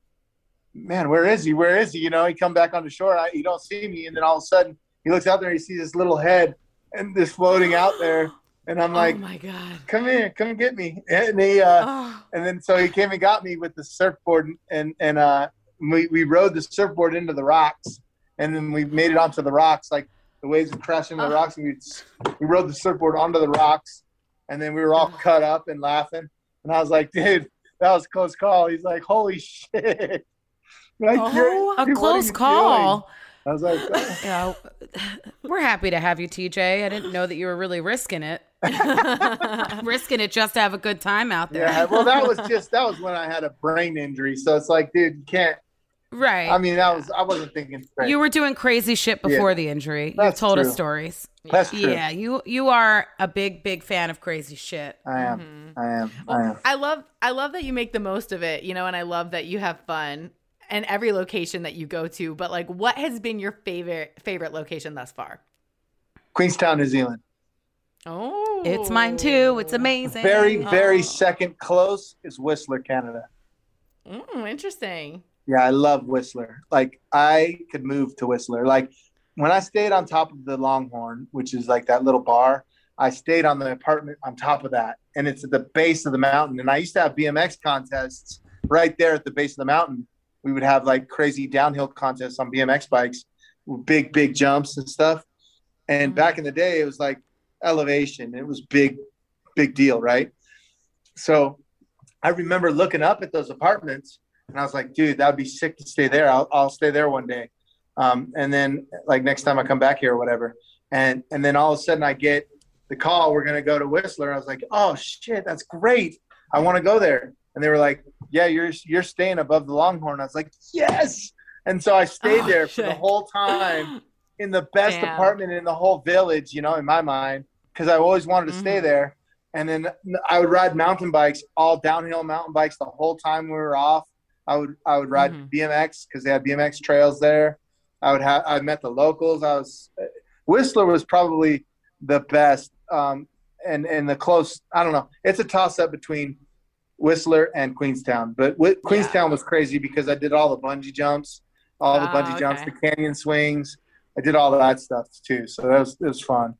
man, where is he? Where is he? You know, he come back on the shore. I, he don't see me. And then all of a sudden he looks out there and he sees this little head and this floating out there. And I'm [gasps] like, oh my god. come here, come get me. And he, uh, Oh. and then so he came and got me with the surfboard and, and, uh, we, we rode the surfboard into the rocks and then we made it onto the rocks. Like the waves would crash into the oh. rocks, and we we rode the surfboard onto the rocks, and then we were all oh. cut up and laughing. And I was like, dude, that was a close call. He's like, holy shit. [laughs] Like, Oh, a dude, close call. doing? I was like, oh. [laughs] Yeah, we're happy to have you, TJ. I didn't know that you were really risking it. [laughs] risking it just to have a good time out there. yeah. Well, that was just that was when I had a brain injury. So it's like, dude, you can't. Right. I mean, that was I wasn't thinking straight. you were doing crazy shit before Yeah. the injury. You've That's told us stories. That's true. Yeah, you you are a big big fan of crazy shit. I am. I am. I am. I love I love that you make the most of it, you know, and I love that you have fun and every location that you go to. But like, what has been your favorite favorite location thus far? Queenstown, New Zealand. Oh, It's mine too. It's amazing. Very, very Oh. second close is Whistler, Canada. Mm, interesting. Yeah, I love Whistler. Like I could move to Whistler. Like when I stayed on top of the Longhorn, which is like that little bar, I stayed on the apartment on top of that, and it's at the base of the mountain. And I used to have BMX contests right there at the base of the mountain. We would have like crazy downhill contests on BMX bikes, big, big jumps and stuff. And mm-hmm. back in the day, it was like elevation. It was big, big deal, right? So I remember looking up at those apartments and I was like, dude, that would be sick to stay there. I'll, I'll stay there one day. Um, and then like next time I come back here or whatever. And, and then all of a sudden I get the call, we're going to go to Whistler. I was like, oh shit, that's great. I want to go there. And they were like, yeah, you're, you're staying above the Longhorn. I was like, yes. And so I stayed Oh, there for the whole time in the best Damn. apartment in the whole village, you know, in my mind, because I always wanted to stay Mhm. there. And then I would ride mountain bikes, all downhill mountain bikes, the whole time we were off. I would I would ride Mhm. BMX because they had BMX trails there. I would have I met the locals. I was Whistler was probably the best, um, and and the close. I don't know. It's a toss up between Whistler and Queenstown, but Queenstown was crazy because I did all the bungee jumps, all the Ah, bungee jumps, the canyon swings. I did all that stuff too. So that was it was fun.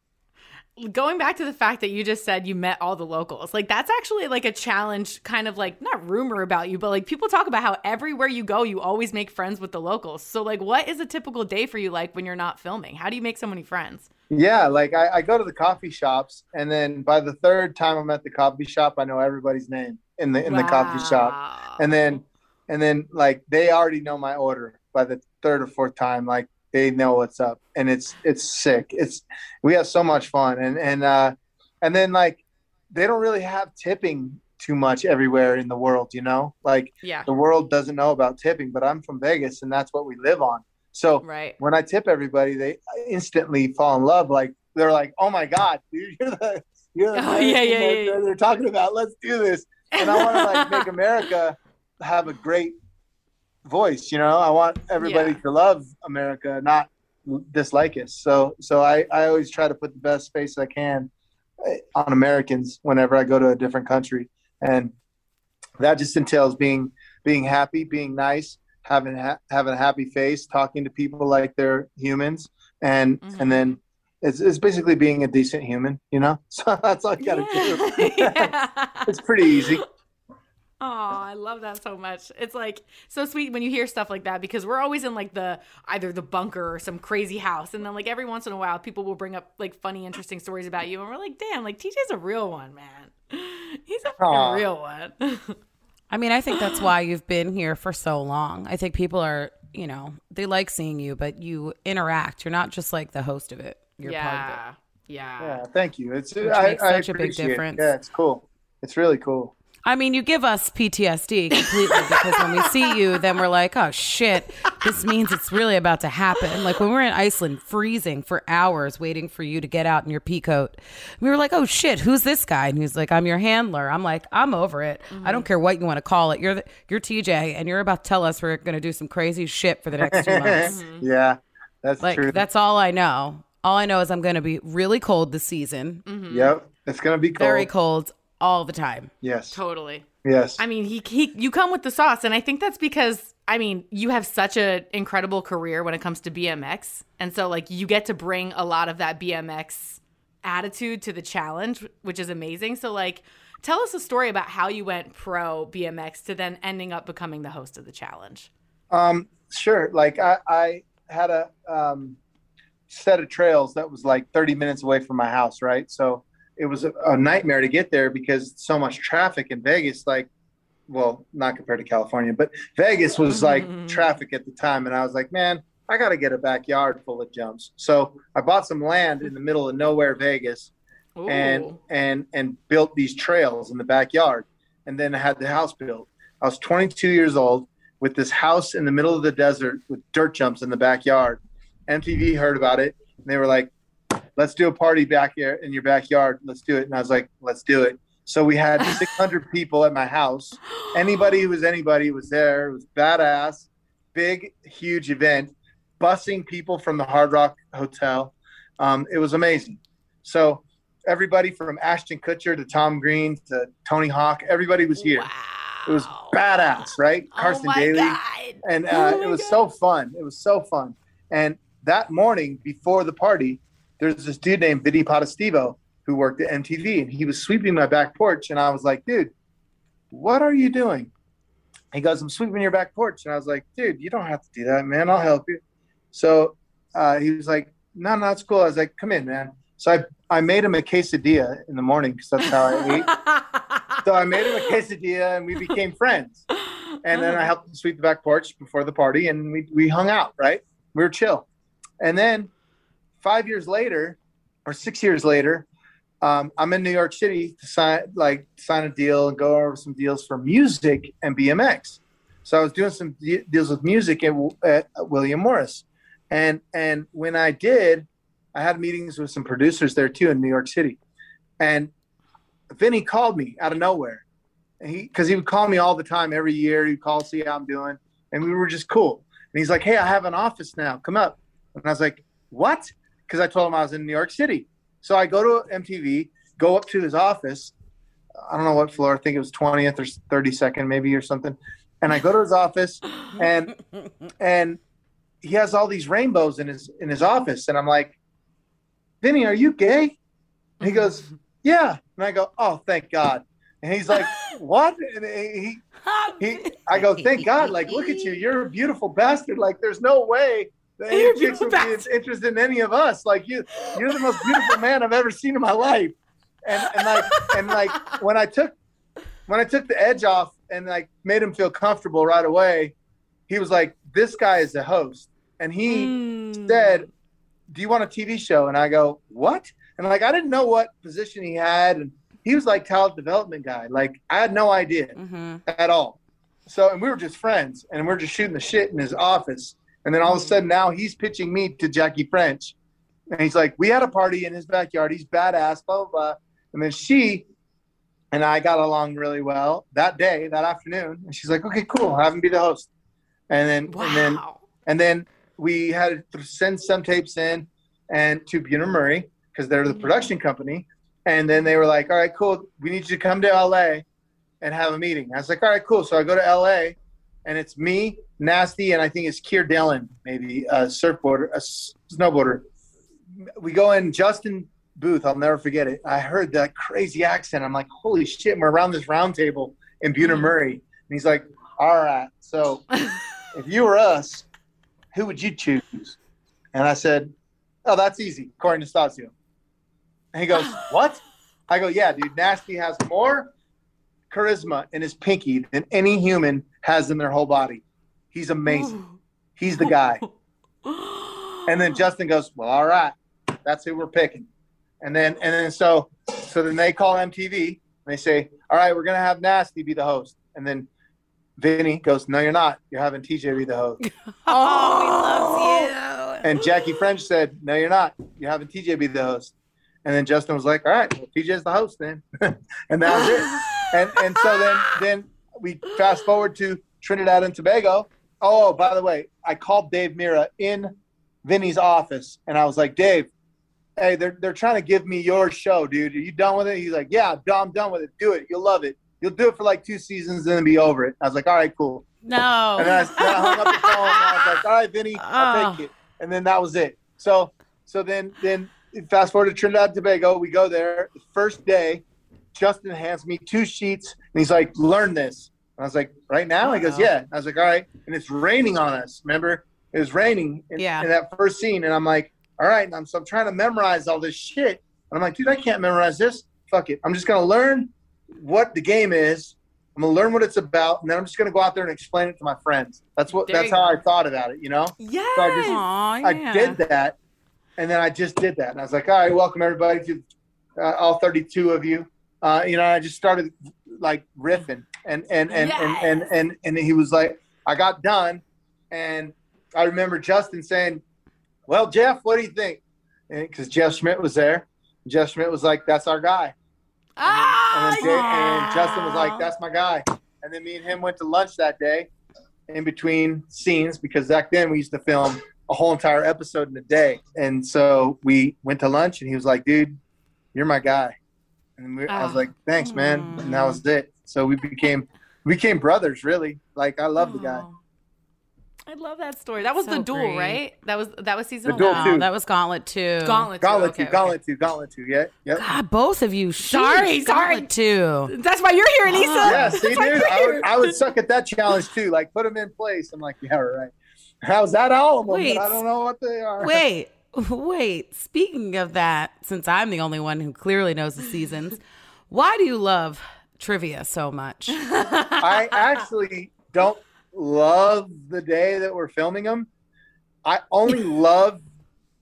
Going back to the fact that you just said you met all the locals, like that's actually like a challenge, kind of like not rumor about you, but like people talk about how everywhere you go, you always make friends with the locals. So, like, what is a typical day for you like when you're not filming? How do you make so many friends? Yeah, like I, I go to the coffee shops, and then by the third time I'm at the coffee shop, I know everybody's name in the in the coffee shop, and then and then like they already know my order by the third or fourth time. Like they know what's up, and it's it's sick. It's we have so much fun, and and uh, and then like they don't really have tipping too much everywhere in the world, you know. Like yeah, the world doesn't know about tipping, but I'm from Vegas, and that's what we live on. So right. when I tip everybody, they instantly fall in love. Like they're like, "Oh my god, [laughs] dude, you're the you're the Oh, yeah, yeah, yeah, yeah. they're talking about. Let's do this." And I want to like make [laughs] America have a great voice. You know, I want everybody Yeah. to love America, not dislike us. So so I I always try to put the best face I can eh, on Americans whenever I go to a different country, and that just entails being being happy, being nice, having ha- having a happy face, talking to people like they're humans, and Mhm. and then it's, it's basically being a decent human, you know. [laughs] So that's all you gotta do. [laughs] yeah. [laughs] it's pretty easy. Oh, I love that so much. It's like so sweet when you hear stuff like that because we're always in like the either the bunker or some crazy house, and then like every once in a while, people will bring up like funny, interesting stories about you, and we're like, damn, like TJ's a real one, man. [laughs] He's a fucking Aw. real one. [laughs] I mean, I think that's why you've been here for so long. I think people are, you know, they like seeing you, but you interact. You're not just like the host of it. You're part of it. yeah, yeah. Yeah, thank you. It's Which I, makes I such a big appreciate it. difference. Yeah, it's cool. It's really cool. I mean, you give us PTSD completely because when we see you, then we're like, oh shit, this means it's really about to happen. Like when we were in Iceland, freezing for hours, waiting for you to get out in your pea coat, we were like, oh shit, who's this guy? And he's like, I'm your handler. I'm like, I'm over it. I don't care what you want to call it. You're the, you're TJ, and you're about to tell us we're going to do some crazy shit for the next two [laughs] months. Mm-hmm. Yeah, that's like true. that's all I know. All I know is I'm going to be really cold this season, Yep, it's gonna be cold. very cold all the time. Yes, Totally. yes. I mean, he, he you come with the sauce, and I think that's because I mean you have such an incredible career when it comes to BMX, and so like you get to bring a lot of that BMX attitude to the challenge, which is amazing. So like, tell us a story about how you went pro BMX to then ending up becoming the host of the challenge. Um, sure. Like I, I had a um, set of trails that was like 30 minutes away from my house, right? So it was a, a nightmare to get there because so much traffic in Vegas. Like, well, not compared to California, but Vegas was mm-hmm. like traffic at the time, and I was like, man, I got to get a backyard full of jumps. So I bought some land in the middle of nowhere, Vegas, and and and built these trails in the backyard, and then I had the house built. I was 22 years old with this house in the middle of the desert with dirt jumps in the backyard. MTV heard about it, and they were like, "Let's do a party back here in your backyard. Let's do it." And I was like, "Let's do it." So we had [laughs] 600 people at my house. Anybody who was anybody was there. It was badass, big, huge event, busing people from the Hard Rock Hotel. Um, it was amazing. So everybody from Ashton Kutcher to Tom Green to Tony Hawk, everybody was here. It was badass, right? Carson oh Daly God. and uh, Oh it was God. so fun. It was so fun. And that morning before the party, there's this dude named Vinny Potestivo who worked at MTV, and he was sweeping my back porch, and I was like, "Dude, what are you doing?" He goes, "I'm sweeping your back porch," and I was like, "Dude, you don't have to do that, man. I'll help you." So uh, he was like, "No, no, it's cool." I was like, "Come in, man." So I I made him a quesadilla in the morning because that's how I [laughs] ate. So I made him a quesadilla, and we became friends and then I helped him sweep the back porch before the party, and we we hung out. Right, we were chill. And then five years later, or six years later, um, I'm in New York City to sign like sign a deal and go over some deals for music and BMX. So I was doing some de- deals with music at, at William Morris, and and when I did, I had meetings with some producers there too in New York City, and Vinny called me out of nowhere. And he because he would call me all the time every year. He'd call see how i'm doing. And we were just cool. And he's like hey i have an office now. Come up. And i was like what because i told him i was in new york city. So i go to mtv go up to his office. I don't know what floor i think it was 20th or 32nd maybe or something. And i go to his office and [laughs] and he has all these rainbows in his in his office. And i'm like vinny are you gay? And he goes yeah. And i go oh thank god. And he's like what? And he he [laughs] I go, thank God, like look at you, you're a beautiful bastard. Like there's no way that You're a any chicks beautiful would be bastard. interested in any of us. Like you you're the most beautiful man I've ever seen in my life. And and like and like when I took when I took the edge off and like made him feel comfortable right away, he was like, This guy is the host. And he Mm. said, Do you want a TV show? And I go, What? And like I didn't know what position he had and he was like talent development guy. Like I had no idea Mm-hmm. at all. So, and we were just friends, and we are just shooting the shit in his office. And then all of a sudden, now he's pitching me to Jackie French, and he's like, "We had a party in his backyard. He's badass." Blah blah blah. And then she and I got along really well that day, that afternoon. And she's like, "Okay, cool. Have him be the host." And then, and then, and then we had to send some tapes in and to Bunim Murray because they're the mm-hmm. production company. And then they were like, all right, cool. We need you to come to LA and have a meeting. I was like, all right, cool. So I go to LA and it's me, Nasty, and I think it's Kier Dillon, maybe a surfboarder, a snowboarder. We go in Justin Booth. I'll never forget it. I heard that crazy accent. I'm like, holy shit. We're around this round table in Bunim mm-hmm. Murray. And he's like, all right. So [laughs] if you were us, who would you choose? And I said, oh, that's easy. Corey Nastazio. And he goes, [laughs] what? I go, yeah, dude. Nasty has more charisma in his pinky than any human has in their whole body. He's amazing. [gasps] He's the guy. [gasps] And then Justin goes, well, all right, that's who we're picking. And then, and then so, so then they call MTV and they say, all right, we're gonna have Nasty be the host. And then Vinny goes, no, you're not. You're having TJ be the host. [laughs] Oh, he loves [laughs] you. And Jackie French said, "No, you're not. You're having TJ be the host." And then Justin was like, "All right, well, TJ's the host then," [laughs] and that was it. And and so then then we fast forward to Trinidad and Tobago. Oh, by the way, I called Dave Mirra in Vinny's office, and I was like, "Dave, hey, they're they're trying to give me your show, dude. Are you done with it?" He's like, "Yeah, I'm done with it. Do it. You'll love it. You'll do it for like two seasons and then be over it." I was like, "All right, cool." No. And then I, then I hung up the phone and I was like, all right, Vinny, I'll Oh. take it. And then that was it. So so then then fast forward to Trinidad and Tobago. We go there. The first day, Justin hands me two sheets and he's like, learn this. And I was like, right now? He goes, Wow. yeah. I was like, all right. And it's raining on us, remember? It was raining in, Yeah. in that first scene, and I'm like, all right, and I'm so I'm trying to memorize all this shit, and I'm like, dude, I can't memorize this. Fuck it, I'm just gonna learn what the game is. I'm gonna learn what it's about, and then I'm just gonna go out there and explain it to my friends. That's what. There that's how go. I thought about it. You know. Yes. So I just- Aw, yeah. I did that, and then I just did that, and I was like, "All right, welcome everybody to uh, all 32 of you." Uh, you know, I just started like riffing, and and and, and and and and he was like, I got done, and I remember Justin saying, "Well, Jeff, what do you think?" Because Jeff Schmidt was there. Jeff Schmidt was like, "That's our guy," Ah, and, then Jay- and Justin was like, "That's my guy." And then me and him went to lunch that day, in between scenes, because back then we used to film a whole entire episode in a day. And so we went to lunch, and he was like, "Dude, you're my guy." And we, I was Ah. like, "Thanks, man." And that was it. So we became we became brothers, really. Like I love the guy. Oh. I love that story. That was So the duel, great. right? That was that was season The duel, one. too. No, that was Gauntlet 2. Gauntlet. two, Gauntlet okay, two, okay. Gauntlet two, Gauntlet two. Yeah, yep. God, both of you. Sorry, Jeez, sorry. Gauntlet 2. That's why you're here, Aneesa. Yeah, see, dude, I here. would, I would suck at that challenge too. Like, put them in place. I'm like, yeah, right. How's that all? Wait. But I don't know what they are. Wait, [laughs] wait. Speaking of that, since I'm the only one who clearly knows the seasons, why do you love trivia so much? [laughs] I actually don't love the day that we're filming them. I only [laughs] love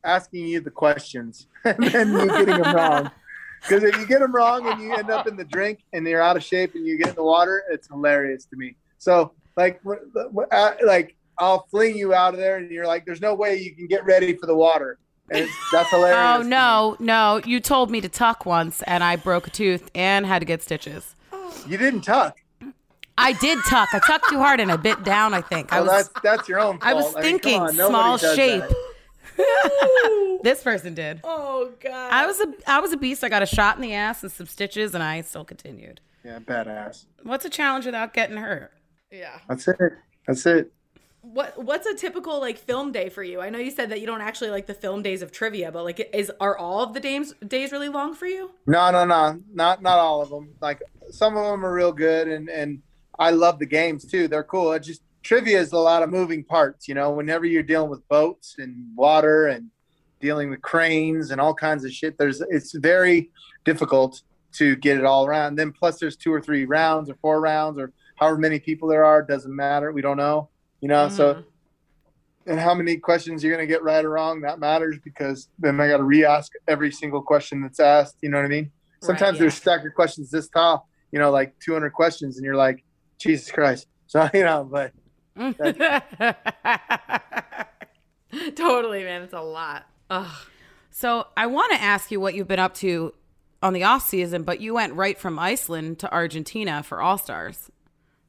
asking you the questions and then you getting them wrong. Because if you get them wrong and you end up in the drink and you're out of shape and you get in the water, it's hilarious to me. So like, uh, like I'll fling you out of there and you're like, "There's no way you can get ready for the water," and it's, that's hilarious. [laughs] Oh no, no! You told me to tuck once, and I broke a tooth and had to get stitches. you didn't tuck. I did tuck. I tucked too hard and I bit down. I think I Well, was. that's that's your own fault. I was mean, come thinking on, small shape. [laughs] [laughs] This person did. Oh god. I was a I was a beast. I got a shot in the ass and some stitches, and I still continued. Yeah, badass. What's a challenge without getting hurt? yeah. That's it. That's it. What what's a typical like film day for you? I know you said that you don't actually like the film days of trivia, but like is are all of the days days really long for you? No, no, no, not not all of them. Like some of them are real good, and and I love the games too. They're cool. It just trivia is a lot of moving parts. You know, whenever you're dealing with boats and water and dealing with cranes and all kinds of shit, there's it's very difficult to get it all around. Then plus there's two or three rounds or four rounds or however many people there are doesn't matter. We don't know. You know, so mm. and how many questions you're going to get right or wrong that matters because then I got to re-ask every single question that's asked. You know what I mean? Sometimes yeah. there's stack of questions this tall, you know, like 200 questions, and you're like, Jesus Christ. [laughs] So you know, but [laughs] totally, man. It's a lot. Ugh. so I want to ask you what you've been up to on the off season, but you went right from Iceland to Argentina for All Stars.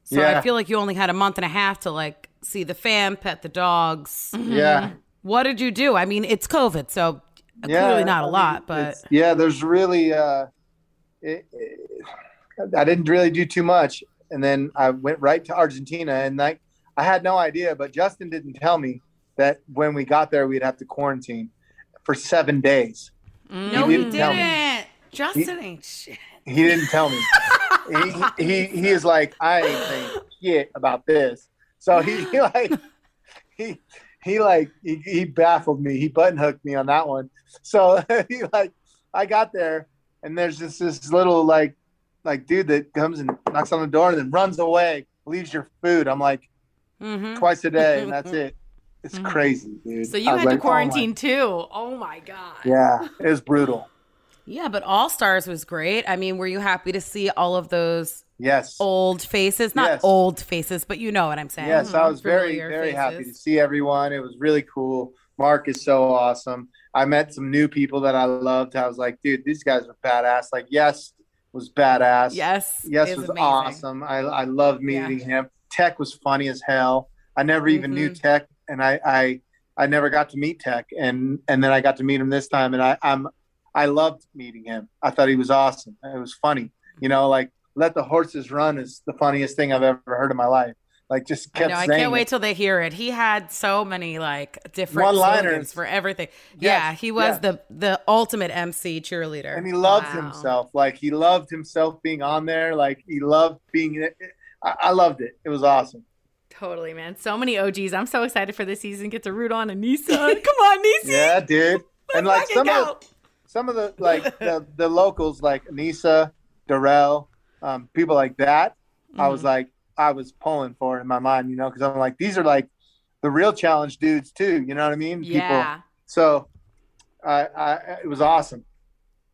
So I feel like you only had a month and a half to like see the fam, pet the dogs. yeah, What did you do? I mean, it's COVID, so yeah, clearly not I a mean, lot, but yeah, there's really, uh, it, it, I didn't really do too much, and then I went right to Argentina, and like I had no idea, but Justin didn't tell me that when we got there we'd have to quarantine for seven days. no, he he didn't me. didn't. Justin ain't shit. He didn't tell me. he, he he is like I ain't saying shit about this. So he, he like he he like he, he baffled me. He button hooked me on that one. So [laughs] he like I got there and there's just this little like like dude that comes and knocks on the door and then runs away, leaves your food. I'm like Mm-hmm. twice a day and that's [laughs] it. It's crazy, dude. So you had to like, oh quarantine too. Oh my god. yeah, it was brutal. Yeah, but All Stars was great. I mean, were you happy to see all of those Yes. old faces? Not Yes. old faces, but you know what I'm saying. Yes, I was very, Familiar very happy to see everyone. It was really cool. Mark is so awesome. I met some new people that I loved. I was like, dude, these guys are badass. Like, yes was badass. Yes. Yes was amazing. awesome. I, I loved meeting him. Tech was funny as hell. I never even knew Mhm. Tech, and I, I I never got to meet Tech, and and then I got to meet him this time, and I I'm I loved meeting him. I thought he was awesome. It was funny. You know, like let the horses run is the funniest thing I've ever heard in my life. Like just I kept know. I can't it. wait till they hear it. He had so many like different One-liners. for everything. Yes, Yeah, he was yes. the the ultimate MC cheerleader. and he loved Wow. himself. Like he loved himself being on there. Like he loved being. I, I loved it. It was awesome. Totally, man. So many OGs. I'm so excited for this season. Get to root on Aneesa. [laughs] Come on, Nisi. Yeah, dude. [laughs] And like some of go. some of the like the, the locals like Nisa, Darrell, um, people like that. I Mm-hmm. was like, I was pulling for it in my mind, you know, because I'm like, these are like the real challenge dudes too. You know what I mean? Yeah. So, I, I it was awesome.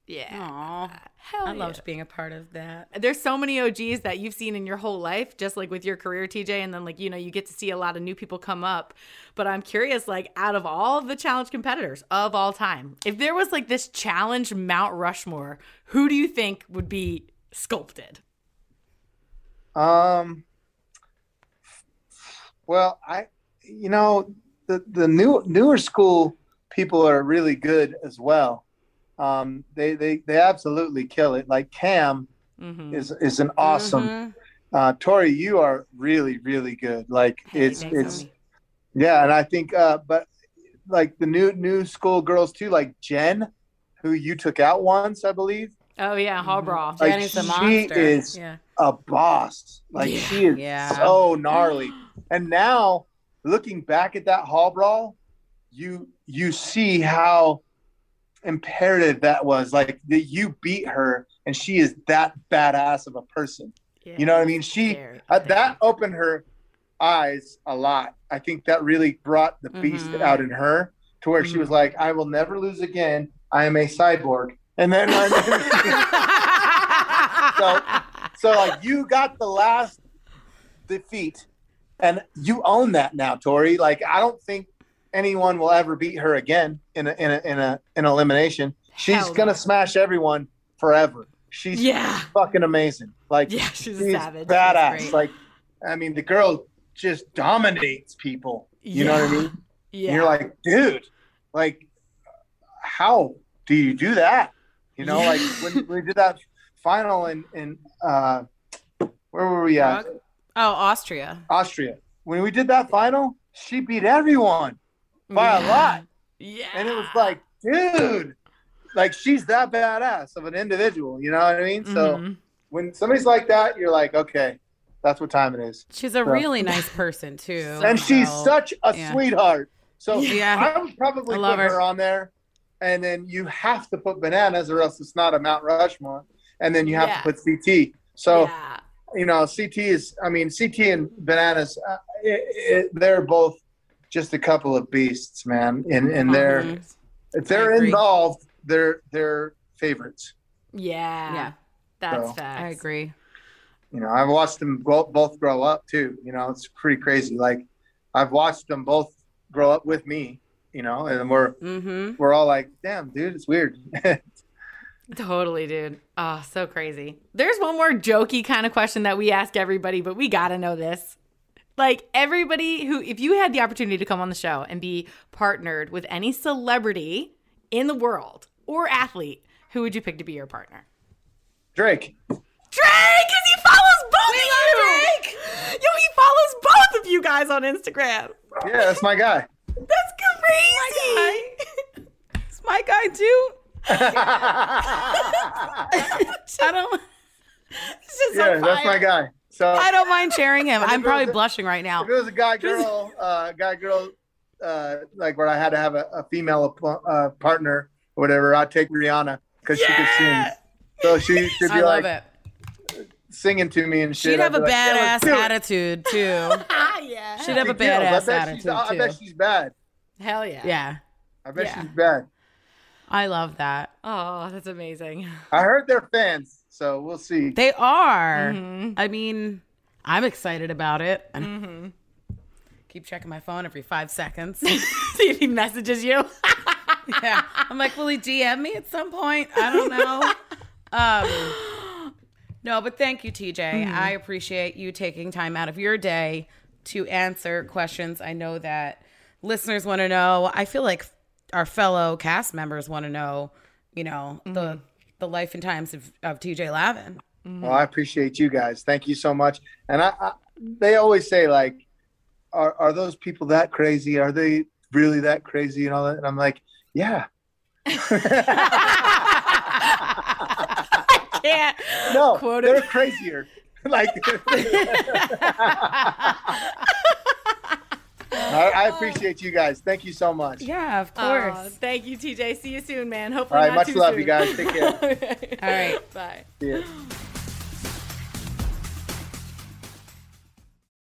Yeah. Aw, Hell I yeah. loved being a part of that. There's so many OGs that you've seen in your whole life, just like with your career, TJ, and then like you know you get to see a lot of new people come up. But I'm curious, like out of all of the challenge competitors of all time, if there was like this challenge Mount Rushmore, who do you think would be sculpted? Um. Well, I, you know, the the new newer school people are really good as well. Um, they they they absolutely kill it. Like Kam Mm-hmm. is is an awesome. Mhm. Uh, Tori, you are really really good. Like Hey, it's thanks, it's homie. yeah, and I think uh, but like the new new school girls too, like Jen, who you took out once, I believe. Oh yeah, Hall Brawl. Like Jenny's a she monster. is Yeah. a boss. Like Yeah. she is Yeah. so gnarly. And now looking back at that hall brawl, you you see how imperative that was. Like that you beat her and she is that badass of a person. You know what I mean? She uh, that opened her eyes a lot. I think that really brought the beast Mhm. out in her to where she was like, I will never lose again. I am a cyborg. And then [laughs] so so like you got the last defeat and you own that now tori. Like i don't think anyone will ever beat her again in a in a in a in elimination. She's Hell gonna no. smash everyone forever. She's Yeah. fucking amazing. Like Yeah, she's a savage. badass. She's like i mean the girl just dominates people. You know what i mean? Yeah. and you're like dude like how do you do that you know like when [laughs] we did that final in in uh where were we at Oh, Austria. austria when we did that final she beat everyone by a lot yeah. and it was like dude like she's that badass of an individual you know what i mean so Mhm. when somebody's like that you're like okay that's what time it is She's a So- really [laughs] nice person too. and she's such a yeah. sweetheart so Yeah. I would probably I put her. her. on there, and then you have to put bananas, or else it's not a Mount Rushmore. And then you have Yeah. to put CT. So yeah. you know, CT is. I mean, CT and bananas, uh, it, it, they're both just a couple of beasts, man. And and they're Mhm. if they're involved, they're they're favorites. Yeah. Yeah, That's So- facts. I agree. You know, I've watched them both, both grow up too. You know, it's pretty crazy. Like I've watched them both grow up with me. You know, and we're Mm-hmm. we're all like, damn, dude, it's weird. [laughs] Totally, dude. Oh, so crazy. There's one more jokey kind of question that we ask everybody, but we got to know this. Like, everybody who, if you had the opportunity to come on the show and be partnered with any celebrity in the world or athlete, who would you pick to be your partner? Drake. Drake, because he follows both of you. Drake. Yo, he follows both of you guys on Instagram. Yeah, that's my guy. That's crazy. It's my guy too. I don't. It's just yeah, so that's my guy. So I don't mind sharing him. I'm probably a- blushing right now. if it was a guy girl, uh, guy girl, uh, like where I had to have a, a female uh, partner or whatever, I'd take Rihanna because she could sing. So she should I be love like it. singing to me and shit. She'd have a like, badass let's do it." attitude too. Ah, [laughs] yeah. She'd have a I badass bet she's- attitude I bet she's bad. Hell yeah. Yeah, I bet Yeah. she's bad. I love that. Oh, that's amazing. I heard they're fans, so we'll see. They are. Mhm. I mean, I'm excited about it. Mm-hmm. keep checking my phone every five seconds. [laughs] See if he messages you. [laughs] yeah, I'm like, will he DM me at some point? I don't know. [laughs] Um, no, but thank you, TJ. I appreciate you taking time out of your day to answer questions. I know that listeners want to know. I feel like our fellow cast members want to know. You know the mm-hmm. the life and times of, of TJ Lavin. Mm-hmm. Well, I appreciate you guys. Thank you so much. And I, I they always say like, are are those people that crazy? Are they really that crazy and all that? And I'm like, yeah. [laughs] I can't. no, Quote they're it. crazier. [laughs] like, [laughs] I, I appreciate you guys. Thank you so much. Yeah, of Aw, course. thank you, TJ. See you soon, man. All Hopefully right, not much too love, soon. you guys. Take care. [laughs] All right. Bye. See ya.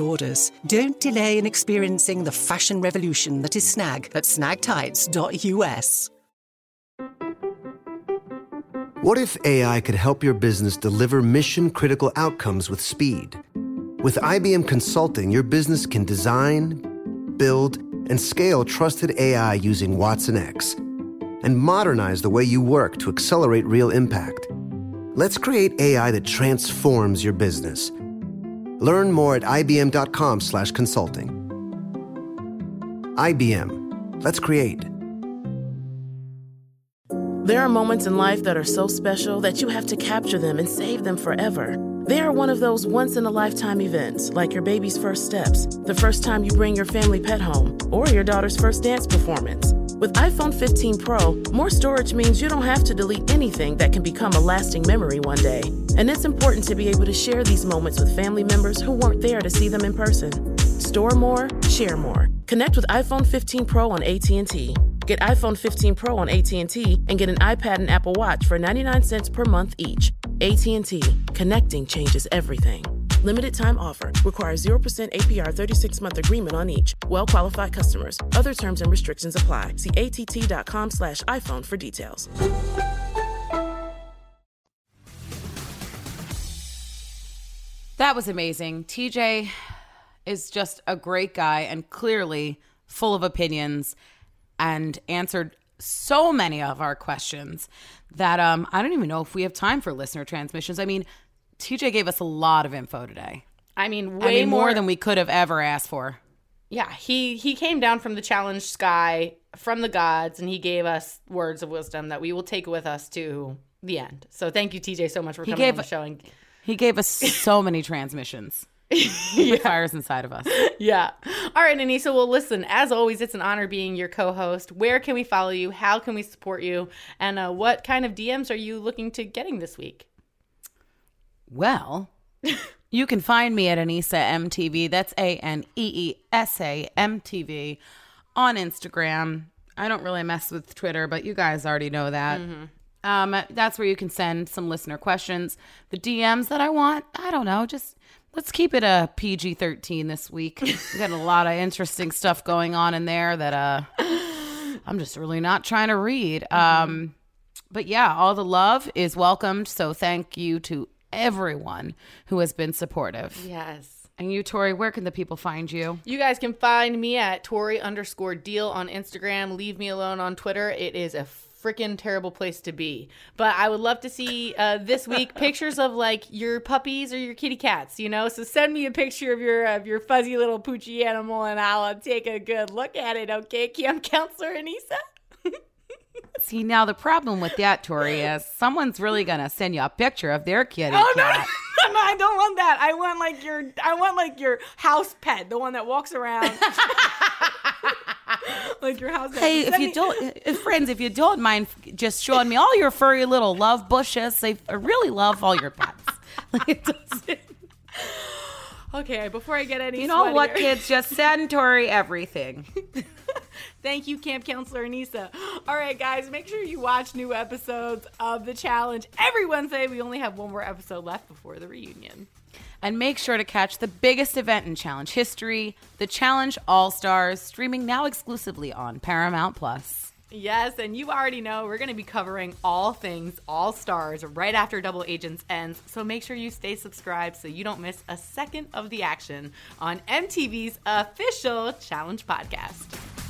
orders. Don't delay in experiencing the fashion revolution that is snag at snagtights.us. What if AI could help your business deliver mission critical outcomes with speed? With IBM Consulting, your business can design, build, and scale trusted AI using Watson X and modernize the way you work to accelerate real impact. Let's create AI that transforms your business. Learn more at ibm.com/consulting. IBM. Let's create. There are moments in life that are so special that you have to capture them and save them forever. They are one of those once in a lifetime events, like your baby's first steps, the first time you bring your family pet home, or your daughter's first dance performance. With iPhone 15 Pro, more storage means you don't have to delete anything that can become a lasting memory one day. And it's important to be able to share these moments with family members who weren't there to see them in person. Store more, share more. Connect with iPhone 15 Pro on AT&T. Get iPhone 15 Pro on AT&T and get an iPad and Apple Watch for 99 cents per month each. AT&T. Connecting changes everything. Limited time offer. Requires 0% APR 36 month agreement on each. Well qualified customers. Other terms and restrictions apply. See att.com slash iPhone for details. That was amazing. TJ is just a great guy and clearly full of opinions and answered so many of our questions that um, I don't even know if we have time for listener transmissions. I mean, TJ gave us a lot of info today. I mean, I way mean, more than we could have ever asked for. Yeah, he he came down from the challenge sky from the gods, and he gave us words of wisdom that we will take with us to the end. So thank you, TJ, so much for He coming gave- on the show. And, He gave us so many transmissions. [laughs] The fires inside of us. yeah. All right, Aneesa. Well, listen. As always, it's an honor being your co-host. Where can we follow you? How can we support you? And uh, what kind of DMs are you looking to getting this week? Well, [laughs] you can find me at Aneesa MTV. That's A N E E S A M T V on Instagram. I don't really mess with Twitter, but you guys already know that. Um, that's where you can send some listener questions. The DMs that I want, I don't know, just let's keep it a PG 13 this week. [laughs] we got a lot of interesting stuff going on in there that uh, I'm just really not trying to read. Um, but yeah, all the love is welcomed. So thank you to everyone who has been supportive. Yes. And you, Tori, where can the people find you? You guys can find me at Tori underscore deal on Instagram. Leave me alone on Twitter. It is a freaking terrible place to be. But I would love to see uh, this week pictures of like your puppies or your kitty cats. You know, so send me a picture of your of your fuzzy little poochy animal, and I'll take a good look at it. Okay, Camp Counselor Aneesa. See, now the problem with that, Tori, is someone's really going to send you a picture of their kitty Oh no, cat. [laughs] no, no, I don't want that. I want like your I want like your house pet, the one that walks around. [laughs] like your house pet. Hey, if you me- don't, [laughs] if, friends, if you don't mind just showing me all your furry little love bushes, I I really love all your pets. Like, it doesn't- Okay, before I get any you know what, kids? Just send Tori everything. Thank you, Camp Counselor Aneesa. All right, guys, make sure you watch new episodes of The Challenge every Wednesday. We only have one more episode left before the reunion. And make sure to catch the biggest event in Challenge history, the Challenge All Stars, streaming now exclusively on Paramount Plus. Yes, and you already know we're going to be covering all things All Stars right after Double Agents ends. So make sure you stay subscribed so you don't miss a second of the action on MTV's official Challenge podcast.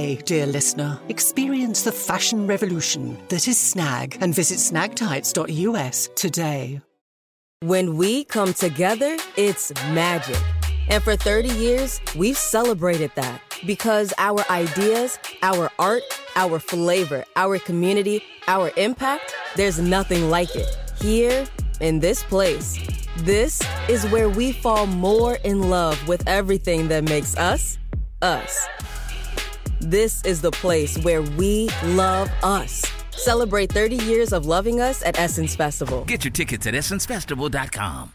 dear listener. Experience the fashion revolution that is Snag and visit snagtights.us today. When we come together, it's magic. And for 30 years, we've celebrated that because our ideas, our art, our flavor, our community, our impact, there's nothing like it. Here, in this place. This is where we fall more in love with everything that makes us, us. This is the place where we love us. Celebrate 30 years of loving us at Essence Festival. Get your tickets at EssenceFestival.com.